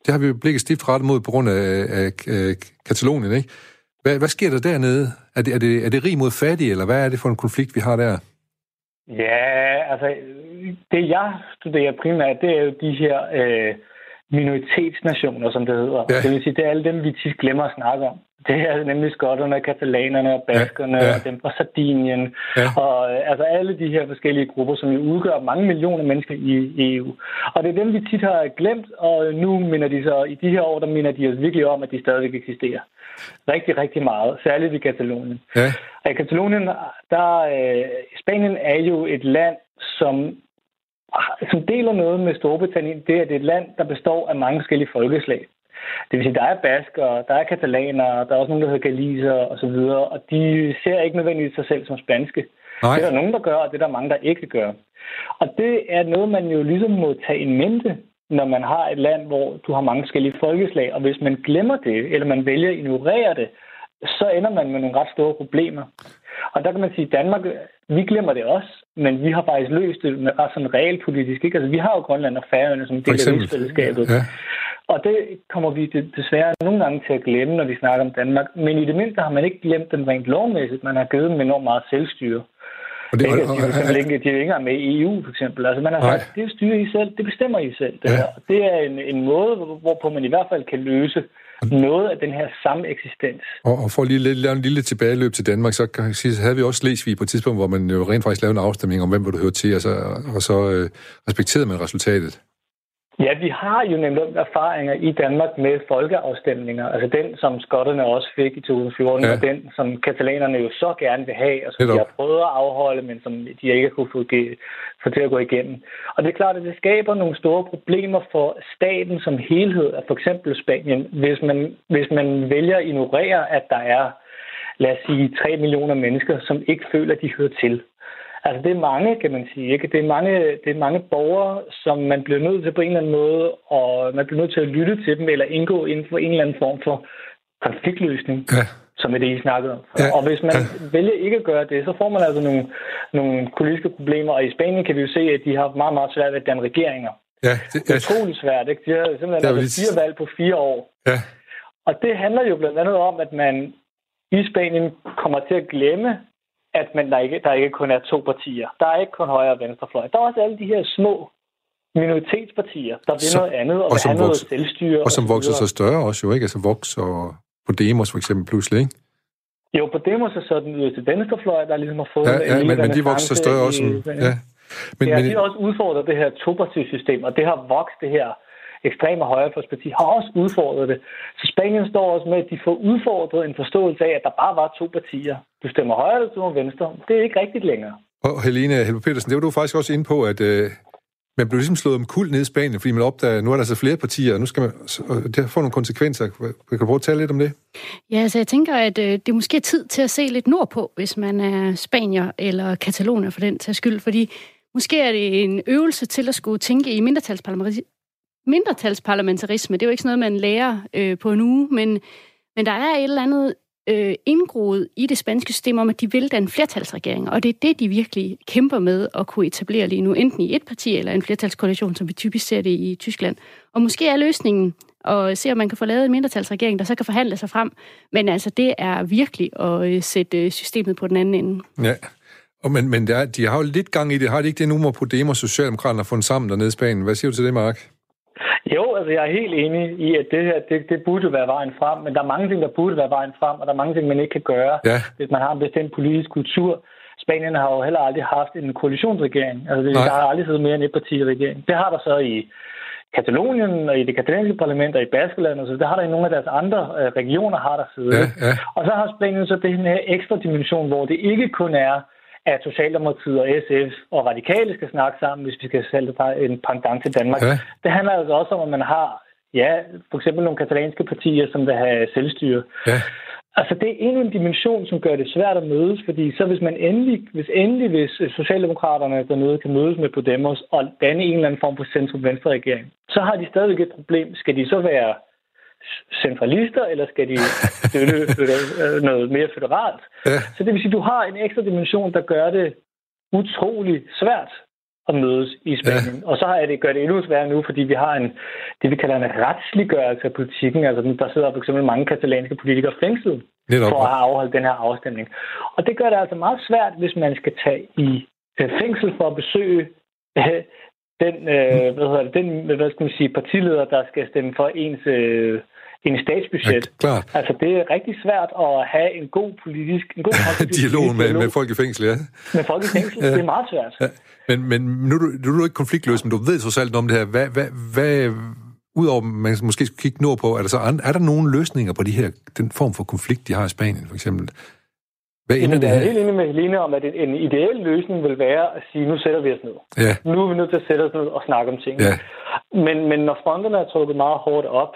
det har vi jo blikket stift rettet mod på grund af, af, af Katalonien, ikke? Hvad, hvad sker der dernede? Er det, er, det, er det rig mod fattig, eller hvad er det for en konflikt, vi har der? Ja, altså, det jeg studerer primært, det er jo de her øh, minoritetsnationer, som det hedder. Ja. Det vil sige, det er alle dem, vi tit glemmer at snakke om. Det er nemlig skotterne, katalanerne baskerne ja, ja. og dem fra Sardinien. Ja. Og øh, altså alle de her forskellige grupper, som jo udgør mange millioner mennesker i EU. Og det er dem, vi tit har glemt, og nu minder de så, i de her år, der minder de os virkelig om, at de stadigvæk eksisterer. Rigtig, rigtig meget. Særligt i Katalonien. Ja. Og i Katalonien, der, øh, Spanien er jo et land, som som deler noget med Storbritannien, det er, det er et land, der består af mange forskellige folkeslag. Det vil sige, der er basker, der er katalaner, der er også nogen, der hedder galiser og så videre, og de ser ikke nødvendigvis sig selv som spanske. Nej. Det er der nogen, der gør, og det er der mange, der ikke gør. Og det er noget, man jo ligesom må tage i mente, når man har et land, hvor du har mange forskellige folkeslag, og hvis man glemmer det, eller man vælger at ignorere det, så ender man med nogle ret store problemer. Og der kan man sige, at Danmark, vi glemmer det også, men vi har faktisk løst det med sådan realpolitisk. Ikke? Altså, vi har jo Grønland og Færøerne som del af rigsfællesskabet. Ja. Og det kommer vi desværre nogle gange til at glemme, når vi snakker om Danmark. Men i det mindste har man ikke glemt dem rent lovmæssigt. Man har givet dem enormt meget selvstyre. Og det, og, og, de, er ikke, de er ikke engang med i EU, for eksempel. Altså, man har sagt, det styrer I selv, det bestemmer I selv. Det, ja. her. det er en, en måde, hvorpå man i hvert fald kan løse noget af den her sameksistens. Og, og for lige at lave en lille tilbageløb til Danmark, så kan jeg sige, havde vi også Slesvig på et tidspunkt, hvor man jo rent faktisk lavede en afstemning om, hvem du høre til, og så, og så øh, respekterede man resultatet. Ja, vi har jo nemlig erfaringer i Danmark med folkeafstemninger. Altså den, som skotterne også fik i 2014, ja. og den, som katalanerne jo så gerne vil have, og som de har prøvet at afholde, men som de ikke har kunne få, få til at gå igennem. Og det er klart, at det skaber nogle store problemer for staten som helhed, for eksempel Spanien, hvis man, hvis man vælger at ignorere, at der er, lad os sige, 3 millioner mennesker, som ikke føler, at de hører til. Altså, det er mange, kan man sige. Ikke? Det, er mange, det er mange borgere, som man bliver nødt til på en eller anden måde, og man bliver nødt til at lytte til dem, eller indgå inden for en eller anden form for konfliktløsning. Ja som er det, I snakkede om. Ja, og hvis man ja. vælger ikke at gøre det, så får man altså nogle, nogle politiske problemer. Og i Spanien kan vi jo se, at de har meget, meget svært ved at danne regeringer. Ja, det, det er utroligt svært. Ikke? De har simpelthen altså lige... fire valg på fire år. Ja. Og det handler jo blandt andet om, at man i Spanien kommer til at glemme, at man, der, ikke, der ikke kun er to partier. Der er ikke kun højre og venstrefløj. Der er også alle de her små minoritetspartier, der vil noget andet og, og vil have noget selvstyre. Og, og som vokser så større også jo, ikke? Altså Vox og Podemos for eksempel pludselig, ikke? Jo, Podemos er så den yderste venstrefløj, der ligesom har fået... Ja, ja men, men de vokser så større også. ja. Men, ja, men, de har også udfordret det her topartisystem, og det har vokset det her ekstreme højrefløjsparti har også udfordret det. Så Spanien står også med, at de får udfordret en forståelse af, at der bare var to partier. Du stemmer højre eller du stemmer venstre. Det er ikke rigtigt længere. Og Helene Helve Petersen, det var du faktisk også inde på, at øh, man blev ligesom slået om kul ned i Spanien, fordi man opdager, at nu er der så flere partier, og nu skal man, og det får nogle konsekvenser. Kan du prøve at tale lidt om det? Ja, altså jeg tænker, at øh, det er måske tid til at se lidt nordpå, hvis man er spanier eller kataloner for den til skyld, fordi Måske er det en øvelse til at skulle tænke i mindretalsparlamentarisme. Det er jo ikke sådan noget, man lærer øh, på en uge, men, men der er et eller andet øh, indgroet i det spanske system om, at de vil danne flertalsregering, og det er det, de virkelig kæmper med at kunne etablere lige nu, enten i et parti eller en flertalskoalition, som vi typisk ser det i Tyskland. Og måske er løsningen at se, om man kan få lavet en mindretalsregering, der så kan forhandle sig frem. Men altså, det er virkelig at øh, sætte øh, systemet på den anden ende. Ja, og men, men der, de har jo lidt gang i det. Har de ikke det nummer på Podemos Socialdemokraterne har fundet sammen dernede i Spanien? Hvad siger du til det, Mark? Jo, altså jeg er helt enig i, at det her, det, det burde være vejen frem, men der er mange ting, der burde være vejen frem, og der er mange ting, man ikke kan gøre, ja. hvis man har en bestemt politisk kultur. Spanien har jo heller aldrig haft en koalitionsregering. Altså, det, der har aldrig siddet mere end et parti i regering. Det har der så i Katalonien og i det katalanske parlament og i Baskeland, og så der har der i nogle af deres andre øh, regioner har der siddet. Ja, ja. Og så har Spanien så den her ekstra dimension, hvor det ikke kun er at Socialdemokratiet og SF og Radikale skal snakke sammen, hvis vi skal sælge en pendant til Danmark. Ja. Det handler altså også om, at man har, ja, for eksempel nogle katalanske partier, som vil have selvstyre. Ja. Altså, det er endnu en dimension, som gør det svært at mødes, fordi så hvis man endelig, hvis endelig, hvis Socialdemokraterne dernede kan mødes med Podemos og danne en eller anden form for centrum-venstre regering, så har de stadigvæk et problem. Skal de så være centralister, eller skal de støtte øh, noget mere federalt? Ja. Så det vil sige, at du har en ekstra dimension, der gør det utrolig svært at mødes i Spanien. Ja. Og så har det, gør det endnu sværere nu, fordi vi har en, det, vi kalder en retsliggørelse af politikken. Altså, der sidder for eksempel mange katalanske politikere fængslet for at have afholdt den her afstemning. Og det gør det altså meget svært, hvis man skal tage i øh, fængsel for at besøge øh, den, øh, hvad hedder det, den hvad skal man sige, partileder, der skal stemme for ens øh, en statsbudget. Ja, klart. Altså, det er rigtig svært at have en god politisk... En god dialog med, dialog. med folk i fængsel, ja. Med folk i fængsel, ja. det er meget svært. Ja. Men, men nu, nu er du ikke konfliktløs, men du ved så alt om det her. Hvad, hvad, hvad, Udover man måske skulle kigge nord på, er der så er der nogle løsninger på de her, den form for konflikt, de har i Spanien, for eksempel? Hvad ender det her? Jeg er helt enig med Helene om, at en ideel løsning vil være at sige, nu sætter vi os ned. Ja. Nu er vi nødt til at sætte os ned og snakke om ting. Ja. Men, men når fronterne er trukket meget hårdt op,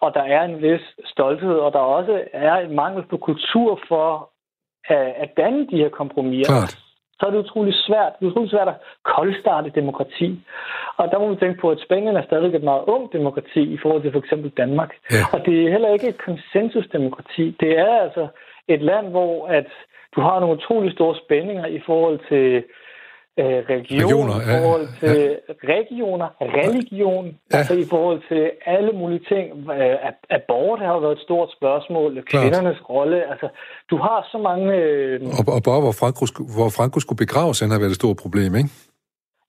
og der er en vis stolthed, og der også er en mangel på kultur for at, at danne de her kompromiser. Klart. Så er det utrolig svært. Det er utrolig svært at koldstarte demokrati. Og der må man tænke på, at Spanien er stadig et meget ung demokrati i forhold til for eksempel Danmark. Ja. Og det er heller ikke et konsensusdemokrati. Det er altså et land, hvor at du har nogle utrolig store spændinger i forhold til øh, religion, regioner, i forhold til ja. regioner, religion, ja. altså i forhold til alle mulige ting. At abort har været et stort spørgsmål, Klart. kvindernes rolle. Altså, du har så mange... Øh... Og, og bare hvor Franco, hvor Franco skulle begraves, han har været et stort problem, ikke?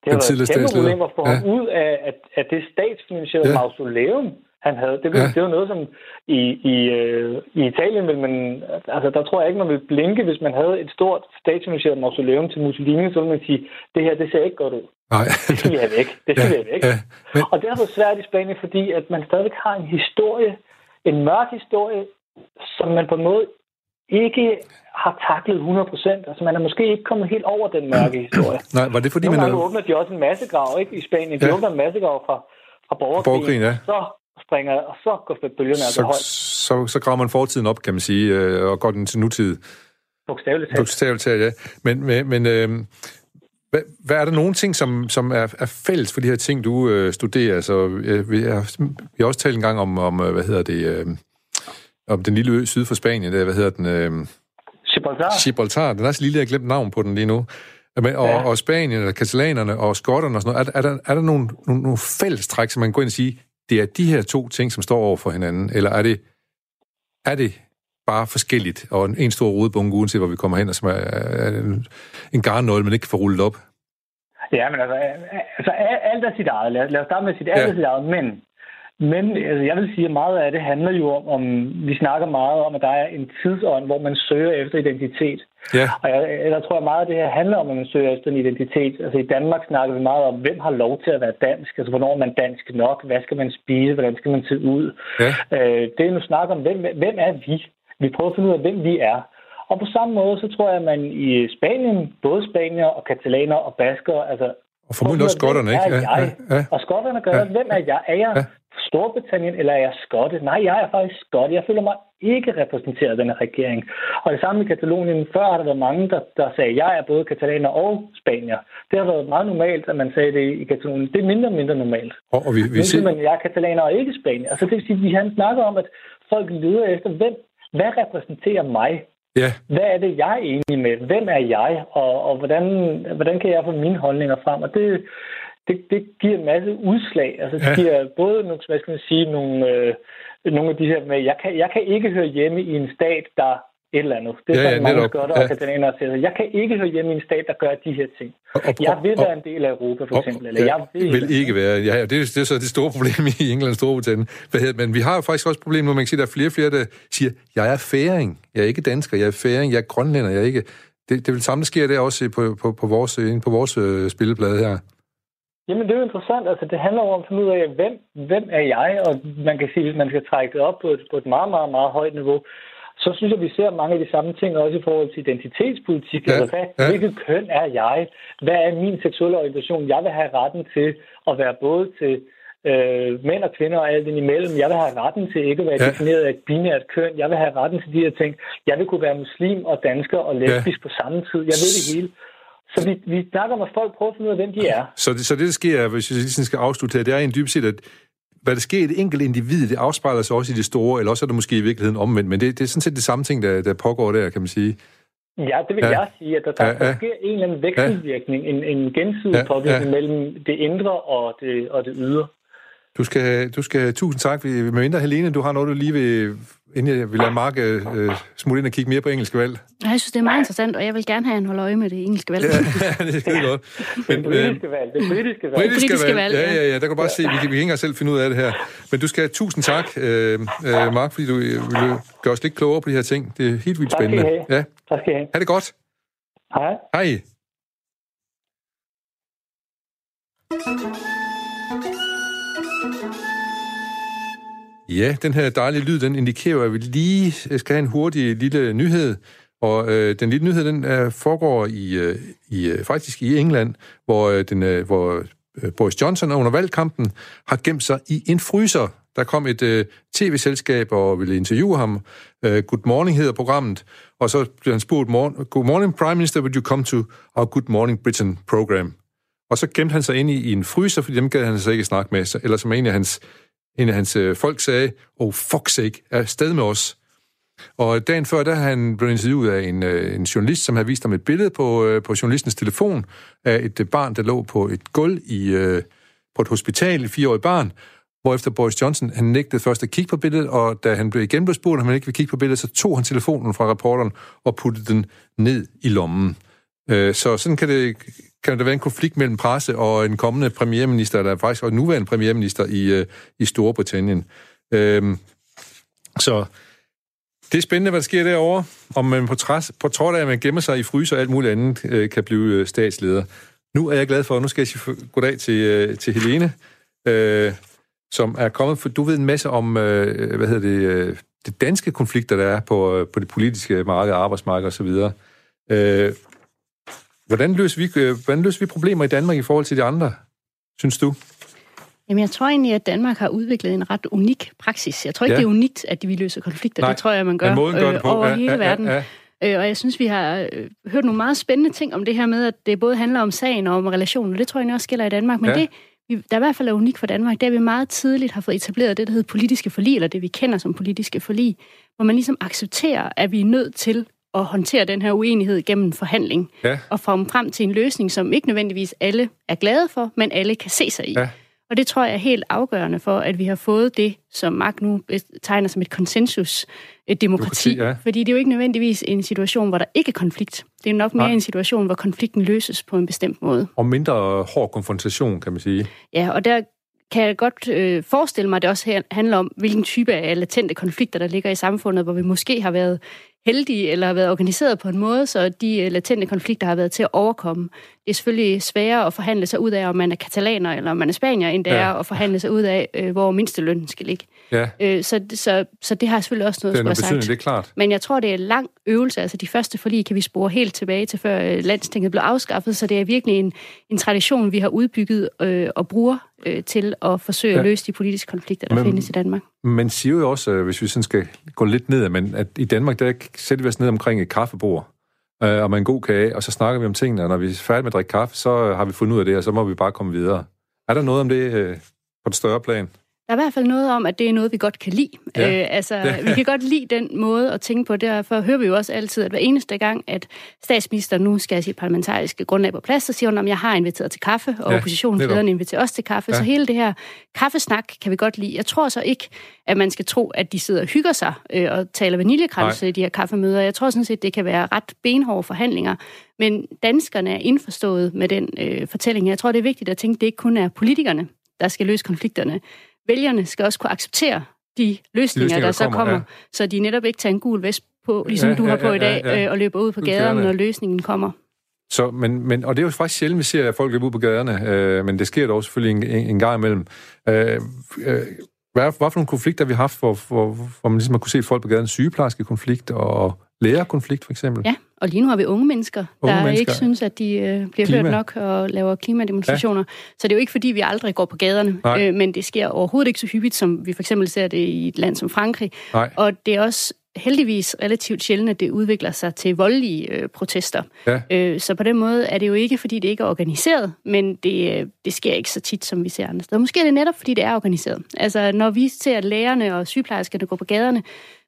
Det har været et kæmpe problem at få ja. ud af, at, at det statsfinansierede ja. mausoleum, han havde. Det, ja. det var noget, som i, i, øh, i Italien vil man... Altså, der tror jeg ikke, man vil blinke, hvis man havde et stort statsfinansieret mausoleum til Mussolini, så ville man sige, det her, det ser ikke godt ud. Nej. det skal vi have væk. Det skal ja. vi have væk. Ja. Men... Og det har været svært i Spanien, fordi at man stadig har en historie, en mørk historie, som man på en måde ikke har taklet 100%. Altså, man er måske ikke kommet helt over den mørke historie. Nej, var det fordi, Nogle man... Nogle åbner de også en massegrav, ikke? I Spanien. De ja. åbner en massegrav fra, fra borgerkrigen. borgerkrigen ja. Så springer, og så går bølgerne altså højt. Så, så graver man fortiden op, kan man sige, øh, og går den til nutid. Bogstaveligt talt. Bogstaveligt talt, ja. Men, men, men øh, hvad, hvad er der nogle ting, som, som er, er fælles for de her ting, du øh, studerer? Altså, øh, vi, har, vi har også talt en gang om, om øh, hvad hedder det, øh, om den lille ø syd for Spanien, der, hvad hedder den? Øh, Gibraltar. Gibraltar. Den er så lille, jeg har glemt navn på den lige nu. Men, og, ja. og Spanien, og katalanerne, og skotterne og sådan noget. Er, er, der, er der nogle, nogle, nogle fælles træk, som man går ind og siger, det er de her to ting, som står over for hinanden, eller er det, er det bare forskelligt, og en, en stor rodebunke, uanset hvor vi kommer hen, og som er, er en, en garnnål, man ikke kan få rullet op? Ja, men altså, altså alt er sit eget. Lad, lad os starte med sige, alt ja. er sit eget, men men altså, jeg vil sige, at meget af det handler jo om, om, vi snakker meget om, at der er en tidsånd, hvor man søger efter identitet. Ja. Og jeg, jeg tror, at meget af det her handler om, at man søger efter en identitet. Altså i Danmark snakker vi meget om, hvem har lov til at være dansk? Altså hvornår er man dansk nok? Hvad skal man spise? Hvordan skal man se ud? Ja. Øh, det er nu snak om, hvem, hvem er vi? Vi prøver at finde ud af, hvem vi er. Og på samme måde, så tror jeg, at man i Spanien, både spanier og katalaner og basker, altså og formodentlig også skotterne, ikke? Ja, ja, ja. Og skotterne gør, ja. hvem er jeg? Er jeg ja. Storbritannien, eller er jeg skotte? Nej, jeg er faktisk skotte. Jeg føler mig ikke repræsenteret af denne regering. Og det samme i Katalonien. Før har der været mange, der, der sagde, at jeg er både katalaner og spanier. Det har været meget normalt, at man sagde det i Katalonien. Det er mindre og mindre normalt. Og, og vi, vi ser... man, jeg er katalaner og ikke spanier. Altså det vil sige, at vi har snakket om, at folk leder efter, hvem, hvad repræsenterer mig? Ja. Hvad er det, jeg er enig med? Hvem er jeg? Og, og hvordan, hvordan kan jeg få mine holdninger frem? Og det, det, det giver en masse udslag. Altså, det ja. giver både nogle, hvad skal man sige, nogle, øh, nogle af de her med, jeg kan, jeg kan ikke høre hjemme i en stat, der et eller andet. Det er ja, sådan, ja, mange skotter ja. og katalaner siger. Jeg kan ikke høre hjemme i en stat, der gør de her ting. Og, og, jeg vil og, være en del af Europa, for eksempel. Eller ja, jeg vil, vil ikke være. Ja, det, er, det er så det store problem i England og Storbritannien. Men vi har jo faktisk også et problem nu, man kan sige, at der er flere og flere, der siger, jeg er færing. Jeg er ikke dansker, jeg er færing, jeg er grønlænder, jeg er ikke... Det, det vil samme, der sker der også på, på, på vores, på vores øh, spilleplade her. Jamen, det er jo interessant. Altså, det handler om at finde ud af, hvem, hvem er jeg? Og man kan sige, at man skal trække det op på et, på et meget, meget, meget højt niveau. Så synes jeg, vi ser mange af de samme ting også i forhold til identitetspolitik. Ja, altså, hvad, ja. hvilket køn er jeg? Hvad er min seksuelle orientation? Jeg vil have retten til at være både til øh, mænd og kvinder og alt imellem. Jeg vil have retten til ikke at være ja. defineret af et binært køn. Jeg vil have retten til de her ting. Jeg vil kunne være muslim og dansker og lesbisk ja. på samme tid. Jeg ved det hele. Så vi, vi snakker om, at folk prøver at finde ud af, hvem de er. Så det, så det der sker, hvis jeg lige skal afslutte her, det er en dybest set, at hvad der sker i et enkelt individ, det afspejler sig også i det store, eller også er det måske i virkeligheden omvendt, men det, det er sådan set det samme ting, der, der pågår der, kan man sige. Ja, det vil ja. jeg sige, at der, der, ja, ja. der sker en eller anden vekselvirkning, ja. en, en gensidig ja, påvirkning ja. mellem det indre og det, og det ydre. Du skal, du skal tusind tak. Med mindre, Helene, du har noget, du lige vil inden jeg vil lade Mark øh, smutte ind og kigge mere på engelske valg. Jeg synes, det er meget interessant, og jeg vil gerne have en holde øje med det engelske valg. ja, det er godt. Men, det britiske valg. Det britiske valg. Britiske, britiske valg. Ja, ja, ja. Der kan du bare se, vi kan, vi kan ikke selv finde ud af det her. Men du skal have tusind tak, øh, øh, Mark, fordi du øh, vil gøre os lidt klogere på de her ting. Det er helt vildt spændende. Tak skal I have. Ja. Tak skal I have. Ha' det godt. Hej. Hej. Ja, den her dejlige lyd, den indikerer, at vi lige øh, skal have en hurtig lille nyhed. Og øh, den lille nyhed, den er, foregår i, øh, i, øh, faktisk i England, hvor, øh, den, øh, hvor Boris Johnson under valgkampen har gemt sig i en fryser. Der kom et øh, tv-selskab og ville interviewe ham. Øh, Good Morning hedder programmet. Og så blev han spurgt, Good morning, Prime Minister, would you come to our Good Morning Britain program? Og så gemte han sig ind i, i en fryser, fordi dem gad han så ikke snakke med. Eller som en af hans en af hans øh, folk sagde, oh fuck sake, er sted med os. Og dagen før, der han blev interviewet af en, øh, en journalist, som havde vist ham et billede på, øh, på journalistens telefon af et barn, der lå på et gulv i, på et hospital, et fireårigt barn, hvorefter Boris Johnson, han nægtede først at kigge på billedet, og da han blev igen blev spurgt, om han ikke ville kigge på billedet, så tog han telefonen fra reporteren og puttede den ned i lommen. Så sådan kan det, kan der være en konflikt mellem presse og en kommende premierminister, eller faktisk også nuværende premierminister i, øh, i Storbritannien. Øhm, så det er spændende, hvad der sker derovre. Om man på, træs, på trods af, at man gemmer sig i fryser og alt muligt andet, øh, kan blive øh, statsleder. Nu er jeg glad for, at nu skal jeg sige goddag til, øh, til Helene, øh, som er kommet, for du ved en masse om, øh, hvad hedder det, øh, det danske konflikter, der er på, øh, på det politiske marked, arbejdsmarked osv. Øh, hvordan, løser vi, øh, hvordan løser vi problemer i Danmark i forhold til de andre, synes du? Jamen, jeg tror egentlig, at Danmark har udviklet en ret unik praksis. Jeg tror ikke, ja. det er unikt, at vi løser konflikter. Nej, det tror jeg, man gør, gør øh, over ja, hele ja, verden. Ja, ja. Øh, og jeg synes, vi har øh, hørt nogle meget spændende ting om det her med, at det både handler om sagen og om relationen. Det tror jeg også gælder i Danmark. Men ja. det, der i hvert fald er unikt for Danmark, det er, at vi meget tidligt har fået etableret det, der hedder politiske forlig, eller det, vi kender som politiske forlig, hvor man ligesom accepterer, at vi er nødt til at håndtere den her uenighed gennem forhandling, ja. og få frem til en løsning, som ikke nødvendigvis alle er glade for, men alle kan se sig i. Ja. Og det tror jeg er helt afgørende for, at vi har fået det, som Mark nu tegner som et konsensus et demokrati. ja. Fordi det er jo ikke nødvendigvis en situation, hvor der ikke er konflikt. Det er nok mere Nej. en situation, hvor konflikten løses på en bestemt måde. Og mindre hård konfrontation, kan man sige. Ja, og der kan jeg godt øh, forestille mig, at det også handler om, hvilken type af latente konflikter, der ligger i samfundet, hvor vi måske har været heldige eller har været organiseret på en måde, så de øh, latente konflikter har været til at overkomme. Det er selvfølgelig sværere at forhandle sig ud af, om man er katalaner eller om man er spanier, end det ja. er at forhandle sig ud af, øh, hvor mindstelønnen skal ligge. Ja. Øh, så, så, så det har selvfølgelig også noget, det er sagt. Det er klart. Men jeg tror, det er en lang øvelse. Altså de første forlig kan vi spore helt tilbage til, før øh, landstinget blev afskaffet, så det er virkelig en, en tradition, vi har udbygget øh, og bruger øh, til at forsøge ja. at løse de politiske konflikter, der men, findes i Danmark. Man siger jo også, øh, hvis vi sådan skal gå lidt ned, men at i Danmark, der sætter vi os ned omkring et kaffebord, øh, og med en god kage, og så snakker vi om tingene, og når vi er færdige med at drikke kaffe, så øh, har vi fundet ud af det, og så må vi bare komme videre. Er der noget om det øh, på et større plan? Der er i hvert fald noget om, at det er noget, vi godt kan lide. Ja. Øh, altså, vi kan godt lide den måde at tænke på. Derfor hører vi jo også altid, at hver eneste gang, at statsministeren nu skal have sit parlamentariske grundlag på plads, så siger hun, at jeg har inviteret til kaffe, og ja, oppositionslederne inviterer også til kaffe. Ja. Så hele det her kaffesnak kan vi godt lide. Jeg tror så ikke, at man skal tro, at de sidder og hygger sig øh, og taler vaniljekrans i de her kaffemøder. Jeg tror sådan set, det kan være ret benhårde forhandlinger. Men danskerne er indforstået med den øh, fortælling. Jeg tror, det er vigtigt at tænke, at det ikke kun er politikerne, der skal løse konflikterne vælgerne skal også kunne acceptere de løsninger, løsninger der så kommer, kommer ja. så de netop ikke tager en gul vest på, ligesom ja, du har på ja, i dag, ja, ja. Øh, og løber ud på gaderne, når løsningen kommer. Så, men, men, og det er jo faktisk sjældent, vi ser, at folk løber ud på gaderne, øh, men det sker dog selvfølgelig en, en, en gang imellem. Øh, øh, hvad, hvad for nogle konflikter vi har haft, hvor, hvor, hvor man ligesom har kunne se folk på gaden? Sygeplejerske konflikt og lærerkonflikt, for eksempel? Ja, og lige nu har vi unge mennesker, unge der mennesker. ikke synes, at de øh, bliver Klima. hørt nok og laver klimademonstrationer. Ja. Så det er jo ikke, fordi vi aldrig går på gaderne, øh, men det sker overhovedet ikke så hyppigt, som vi for eksempel ser det i et land som Frankrig. Nej. Og det er også heldigvis relativt sjældent, at det udvikler sig til voldelige øh, protester. Ja. Øh, så på den måde er det jo ikke, fordi det ikke er organiseret, men det, øh, det sker ikke så tit, som vi ser andre steder. Måske er det netop, fordi det er organiseret. Altså, når vi ser at lærerne og sygeplejerskerne gå på gaderne,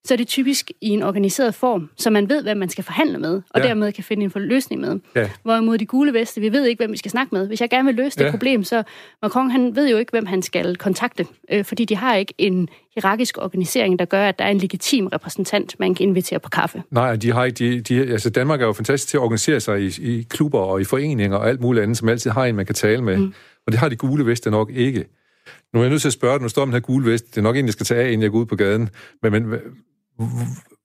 så er det typisk i en organiseret form, så man ved, hvem man skal forhandle med, og ja. dermed kan finde en løsning med. Ja. Hvorimod de gule veste, vi ved ikke, hvem vi skal snakke med. Hvis jeg gerne vil løse det ja. problem, så Macron, han ved jo ikke, hvem han skal kontakte, øh, fordi de har ikke en hierarkisk organisering, der gør, at der er en legitim repræsentant, man kan invitere på kaffe. Nej, de har ikke, de, de, altså Danmark er jo fantastisk til at organisere sig i, i klubber og i foreninger og alt muligt andet, som altid har en, man kan tale med. Mm. Og det har de gule veste nok ikke. Nu er jeg nødt til at spørge nu står den her gule vest, det er nok en, jeg skal tage af, inden jeg går ud på gaden. Men, men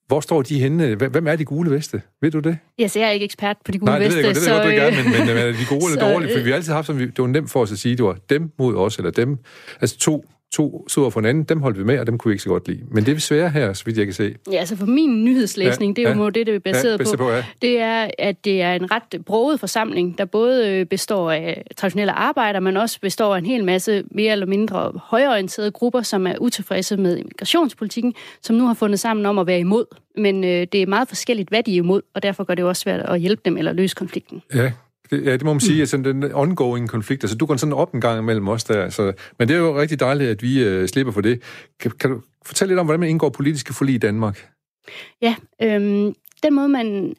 hvor står de henne? Hvem er de gule veste? Ved du det? Ja, så jeg er ikke ekspert på de gule veste. Nej, det, det, det, det, det, det, det, men, men er de gode eller dårlige? For vi har altid haft som, det var nemt for os at sige, det var dem mod os, eller dem. Altså to to stod for hinanden, dem holdt vi med, og dem kunne vi ikke så godt lide. Men det er svære her, så vidt jeg kan se. Ja, altså for min nyhedslæsning, ja, det er jo ja, det, det er baseret ja, på, på ja. det er, at det er en ret broget forsamling, der både øh, består af traditionelle arbejdere, men også består af en hel masse mere eller mindre højorienterede grupper, som er utilfredse med immigrationspolitikken, som nu har fundet sammen om at være imod. Men øh, det er meget forskelligt, hvad de er imod, og derfor gør det også svært at hjælpe dem eller løse konflikten. Ja, det, ja, det må man sige, mm. altså den ongoing konflikt, altså du går sådan op en gang imellem os der, altså, men det er jo rigtig dejligt, at vi uh, slipper for det. Kan, kan du fortælle lidt om, hvordan man indgår politiske forlig i Danmark? Ja, øhm, den måde, man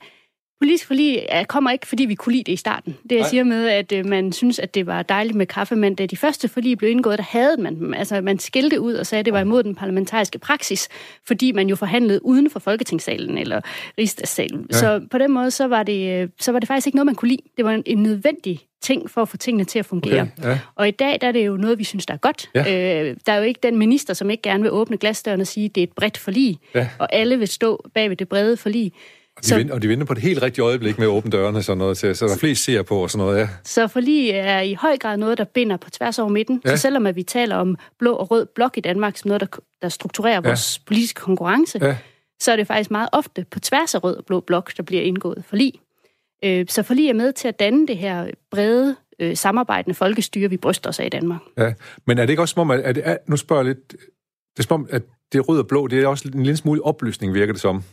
Politisk forlig kommer ikke, fordi vi kunne lide det i starten. Det jeg Nej. siger med, at øh, man synes, at det var dejligt med kaffe, men da de første forlig blev indgået, der havde man dem. Altså, man skilte ud og sagde, at det var imod den parlamentariske praksis, fordi man jo forhandlede uden for Folketingssalen eller Rigsdagssalen. Ja. Så på den måde, så var, det, øh, så var det faktisk ikke noget, man kunne lide. Det var en, en nødvendig ting for at få tingene til at fungere. Okay, ja. Og i dag der er det jo noget, vi synes, der er godt. Ja. Øh, der er jo ikke den minister, som ikke gerne vil åbne glasdøren og sige, at det er et bredt forlig, ja. og alle vil stå bag ved det brede forlig. Og de, så, vinder, og de vinder på det helt rigtige øjeblik med at åbne dørene, sådan noget, til, så der er flest ser på og sådan noget, ja. Så forlig er i høj grad noget, der binder på tværs over midten. Ja. Så selvom at vi taler om blå og rød blok i Danmark som noget, der, der strukturerer ja. vores politiske konkurrence, ja. så er det faktisk meget ofte på tværs af rød og blå blok, der bliver indgået forlig. Øh, så forlig er med til at danne det her brede øh, samarbejdende folkestyre, vi bryster os af i Danmark. Ja, men er det ikke også som om, at, at, at nu spørger jeg lidt, det er som om, at det rød og blå, det er også en lille smule oplysning, virker det som.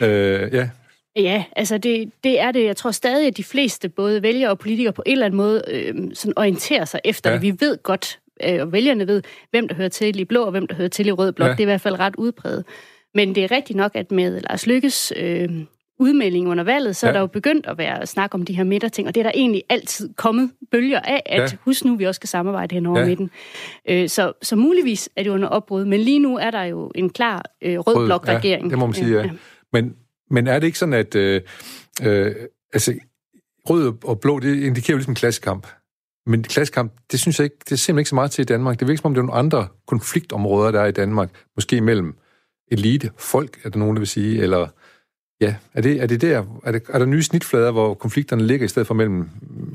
Øh, ja. Ja, altså det, det er det. Jeg tror stadig, at de fleste, både vælgere og politikere, på en eller anden måde øh, sådan orienterer sig efter ja. det. Vi ved godt, øh, og vælgerne ved, hvem der hører til i blå, og hvem der hører til i rød blok. Ja. Det er i hvert fald ret udbredt. Men det er rigtigt nok, at med Lars Lykkes øh, udmelding under valget, så ja. er der jo begyndt at være snak om de her midterting, og det er der egentlig altid kommet bølger af, at ja. husk nu, vi også skal samarbejde hen over ja. midten. Øh, så, så muligvis er det under opbrud, men lige nu er der jo en klar øh, rød blok-regering. Ja, det må man sige, ja. ja. Men, men er det ikke sådan, at øh, øh, altså, rød og blå, det indikerer jo ligesom en klassekamp. Men klassekamp, det synes jeg ikke, det er simpelthen ikke så meget til i Danmark. Det virker som om, det er nogle andre konfliktområder, der er i Danmark. Måske mellem elite, folk, er der nogen, der vil sige, eller Ja, er det, er det der, er, det, er der nye snitflader, hvor konflikterne ligger i stedet for mellem,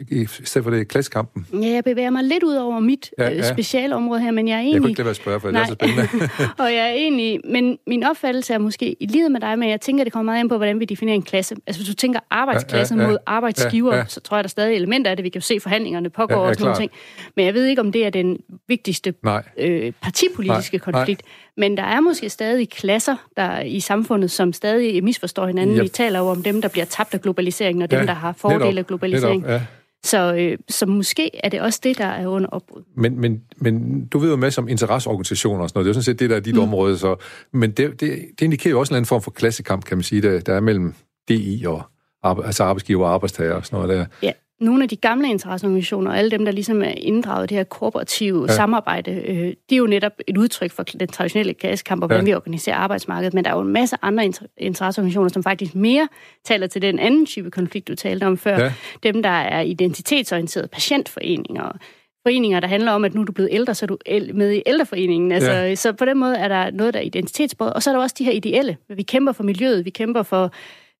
i stedet for det klassekampen? Ja, jeg bevæger mig lidt ud over mit ja, øh, ja. specialområde her, men jeg er egentlig... Jeg kunne ikke lade være at spørge, for Nej. det er så spændende. og jeg er egentlig, men min opfattelse er måske i lighed med dig, men jeg tænker, det kommer meget ind på, hvordan vi definerer en klasse. Altså, hvis du tænker arbejdsklasse ja, ja, ja. mod arbejdsgiver, ja, ja. så tror jeg, der er stadig elementer af det. Vi kan jo se, forhandlingerne pågår ja, ja, og sådan nogle ting. Men jeg ved ikke, om det er den vigtigste øh, partipolitiske Nej. konflikt. Nej. Men der er måske stadig klasser der i samfundet, som stadig misforstår hinanden. Yep. Vi taler jo om dem, der bliver tabt af globaliseringen, og dem, ja, der har fordele af globalisering. Netop, ja. Så, øh, så måske er det også det, der er under opbrud. Men, men, men du ved jo med som interesseorganisationer og sådan noget. Det er jo sådan set det, der er dit mm. område. Så, men det, det, det indikerer jo også en anden form for klassekamp, kan man sige, der, der er mellem DI og altså arbejdsgiver og arbejdstager og sådan noget der. Ja, nogle af de gamle interesseorganisationer, alle dem, der ligesom er inddraget i det her kooperative ja. samarbejde, øh, det er jo netop et udtryk for den traditionelle klassekamp, og hvordan ja. vi organiserer arbejdsmarkedet. Men der er jo en masse andre interesseorganisationer, som faktisk mere taler til den anden type konflikt, du talte om før. Ja. Dem, der er identitetsorienterede patientforeninger, foreninger, der handler om, at nu er du blevet ældre, så er du med i ældreforeningen. Altså, ja. Så på den måde er der noget, der er identitetsbåret. Og så er der også de her ideelle. Vi kæmper for miljøet, vi kæmper for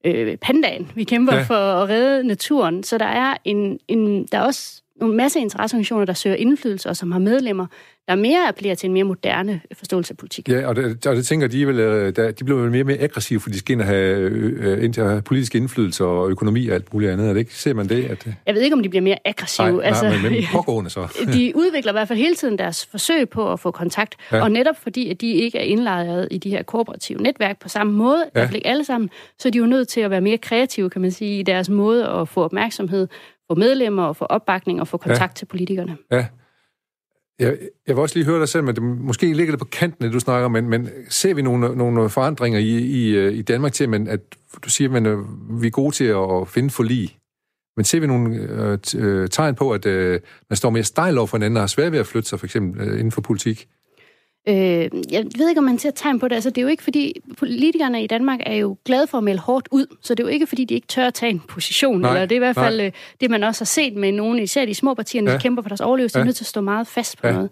øh, pandaen. Vi kæmper ja. for at redde naturen. Så der er, en, en, der er også en masse interesseorganisationer, der søger indflydelse og som har medlemmer, der mere appellerer til en mere moderne forståelse af politik. Ja, og det, og det tænker de, vel, øh, der, de bliver mere og mere aggressive, for de skal ind og have, øh, ind have politisk indflydelse og økonomi og alt muligt andet. Er det ikke? Ser man det? At... Jeg ved ikke, om de bliver mere aggressive. Nej, altså, nej men, men pågående så. de udvikler i hvert fald hele tiden deres forsøg på at få kontakt, ja. og netop fordi, at de ikke er indlejret i de her kooperative netværk på samme måde, ja. ikke alle sammen, så er de jo nødt til at være mere kreative, kan man sige, i deres måde at få opmærksomhed, få medlemmer og få opbakning og få kontakt ja. til politikerne. Ja, jeg, jeg vil også lige høre dig selv, men det, måske ligger det på kanten, det du snakker om, men, men ser vi nogle, nogle forandringer i, i, øh, i Danmark til, men at du siger, at øh, vi er gode til at finde forlig, men ser vi nogle øh, øh, tegn på, at øh, man står mere stejl over for hinanden og har svært ved at flytte sig, for eksempel øh, inden for politik? Øh, jeg ved ikke, om man ser tegn på det. Altså, det er jo ikke, fordi politikerne i Danmark er jo glade for at melde hårdt ud, så det er jo ikke, fordi de ikke tør at tage en position. Nej, eller det er i hvert fald nej. Øh, det, man også har set med nogle, især de små partier, ja. de kæmper for deres overlevelse, ja. de er nødt til at stå meget fast på ja. noget.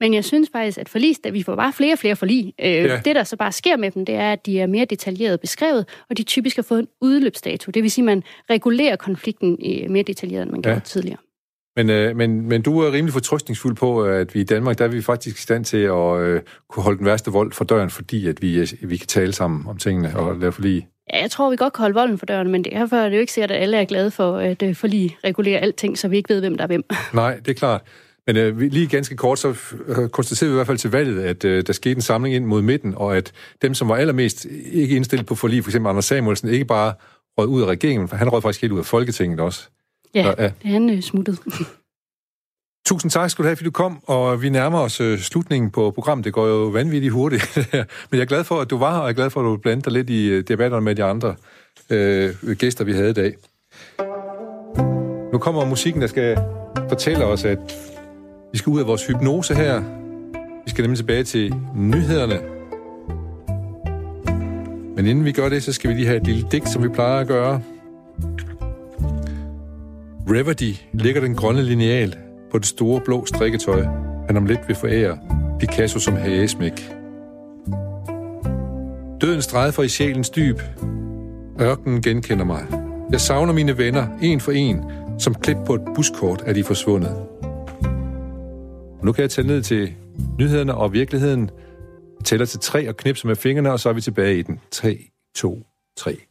Men jeg synes faktisk, at forlis, at vi får bare flere og flere forlig. Øh, ja. Det, der så bare sker med dem, det er, at de er mere detaljeret beskrevet, og de typisk har fået en udløbsdato. Det vil sige, at man regulerer konflikten mere detaljeret, end man ja. gjorde tidligere. Men, øh, men, men du er rimelig fortrystningsfuld på, at vi i Danmark, der er vi faktisk i stand til at øh, kunne holde den værste vold for døren, fordi at vi, vi kan tale sammen om tingene og lave forlig. Ja, jeg tror, vi godt kan holde volden for døren, men derfor er det jo ikke sikkert, at alle er glade for at øh, forlig regulere alting, så vi ikke ved, hvem der er hvem. Nej, det er klart. Men øh, lige ganske kort, så øh, konstaterede vi i hvert fald til valget, at øh, der skete en samling ind mod midten, og at dem, som var allermest ikke indstillet på forlig, for eksempel Anders Samuelsen, ikke bare rød ud af regeringen, for han rød faktisk helt ud af Folketinget også. Ja, så, ja. han øh, smuttede. Tusind tak skal du have, fordi du kom, og vi nærmer os øh, slutningen på programmet. Det går jo vanvittigt hurtigt. Men jeg er glad for, at du var her, og jeg er glad for, at du blandede dig lidt i øh, debatterne med de andre øh, gæster, vi havde i dag. Nu kommer musikken, der skal fortælle os, at vi skal ud af vores hypnose her. Vi skal nemlig tilbage til nyhederne. Men inden vi gør det, så skal vi lige have et lille digt, som vi plejer at gøre. Reverdy ligger den grønne lineal på det store blå strikketøj, han om lidt vil forære Picasso som hagesmæk. Døden for i sjælens dyb. Ørkenen genkender mig. Jeg savner mine venner, en for en, som klip på et buskort er de forsvundet. Nu kan jeg tage ned til nyhederne og virkeligheden. Jeg tæller til tre og knipser med fingrene, og så er vi tilbage i den. 3, 2, 3.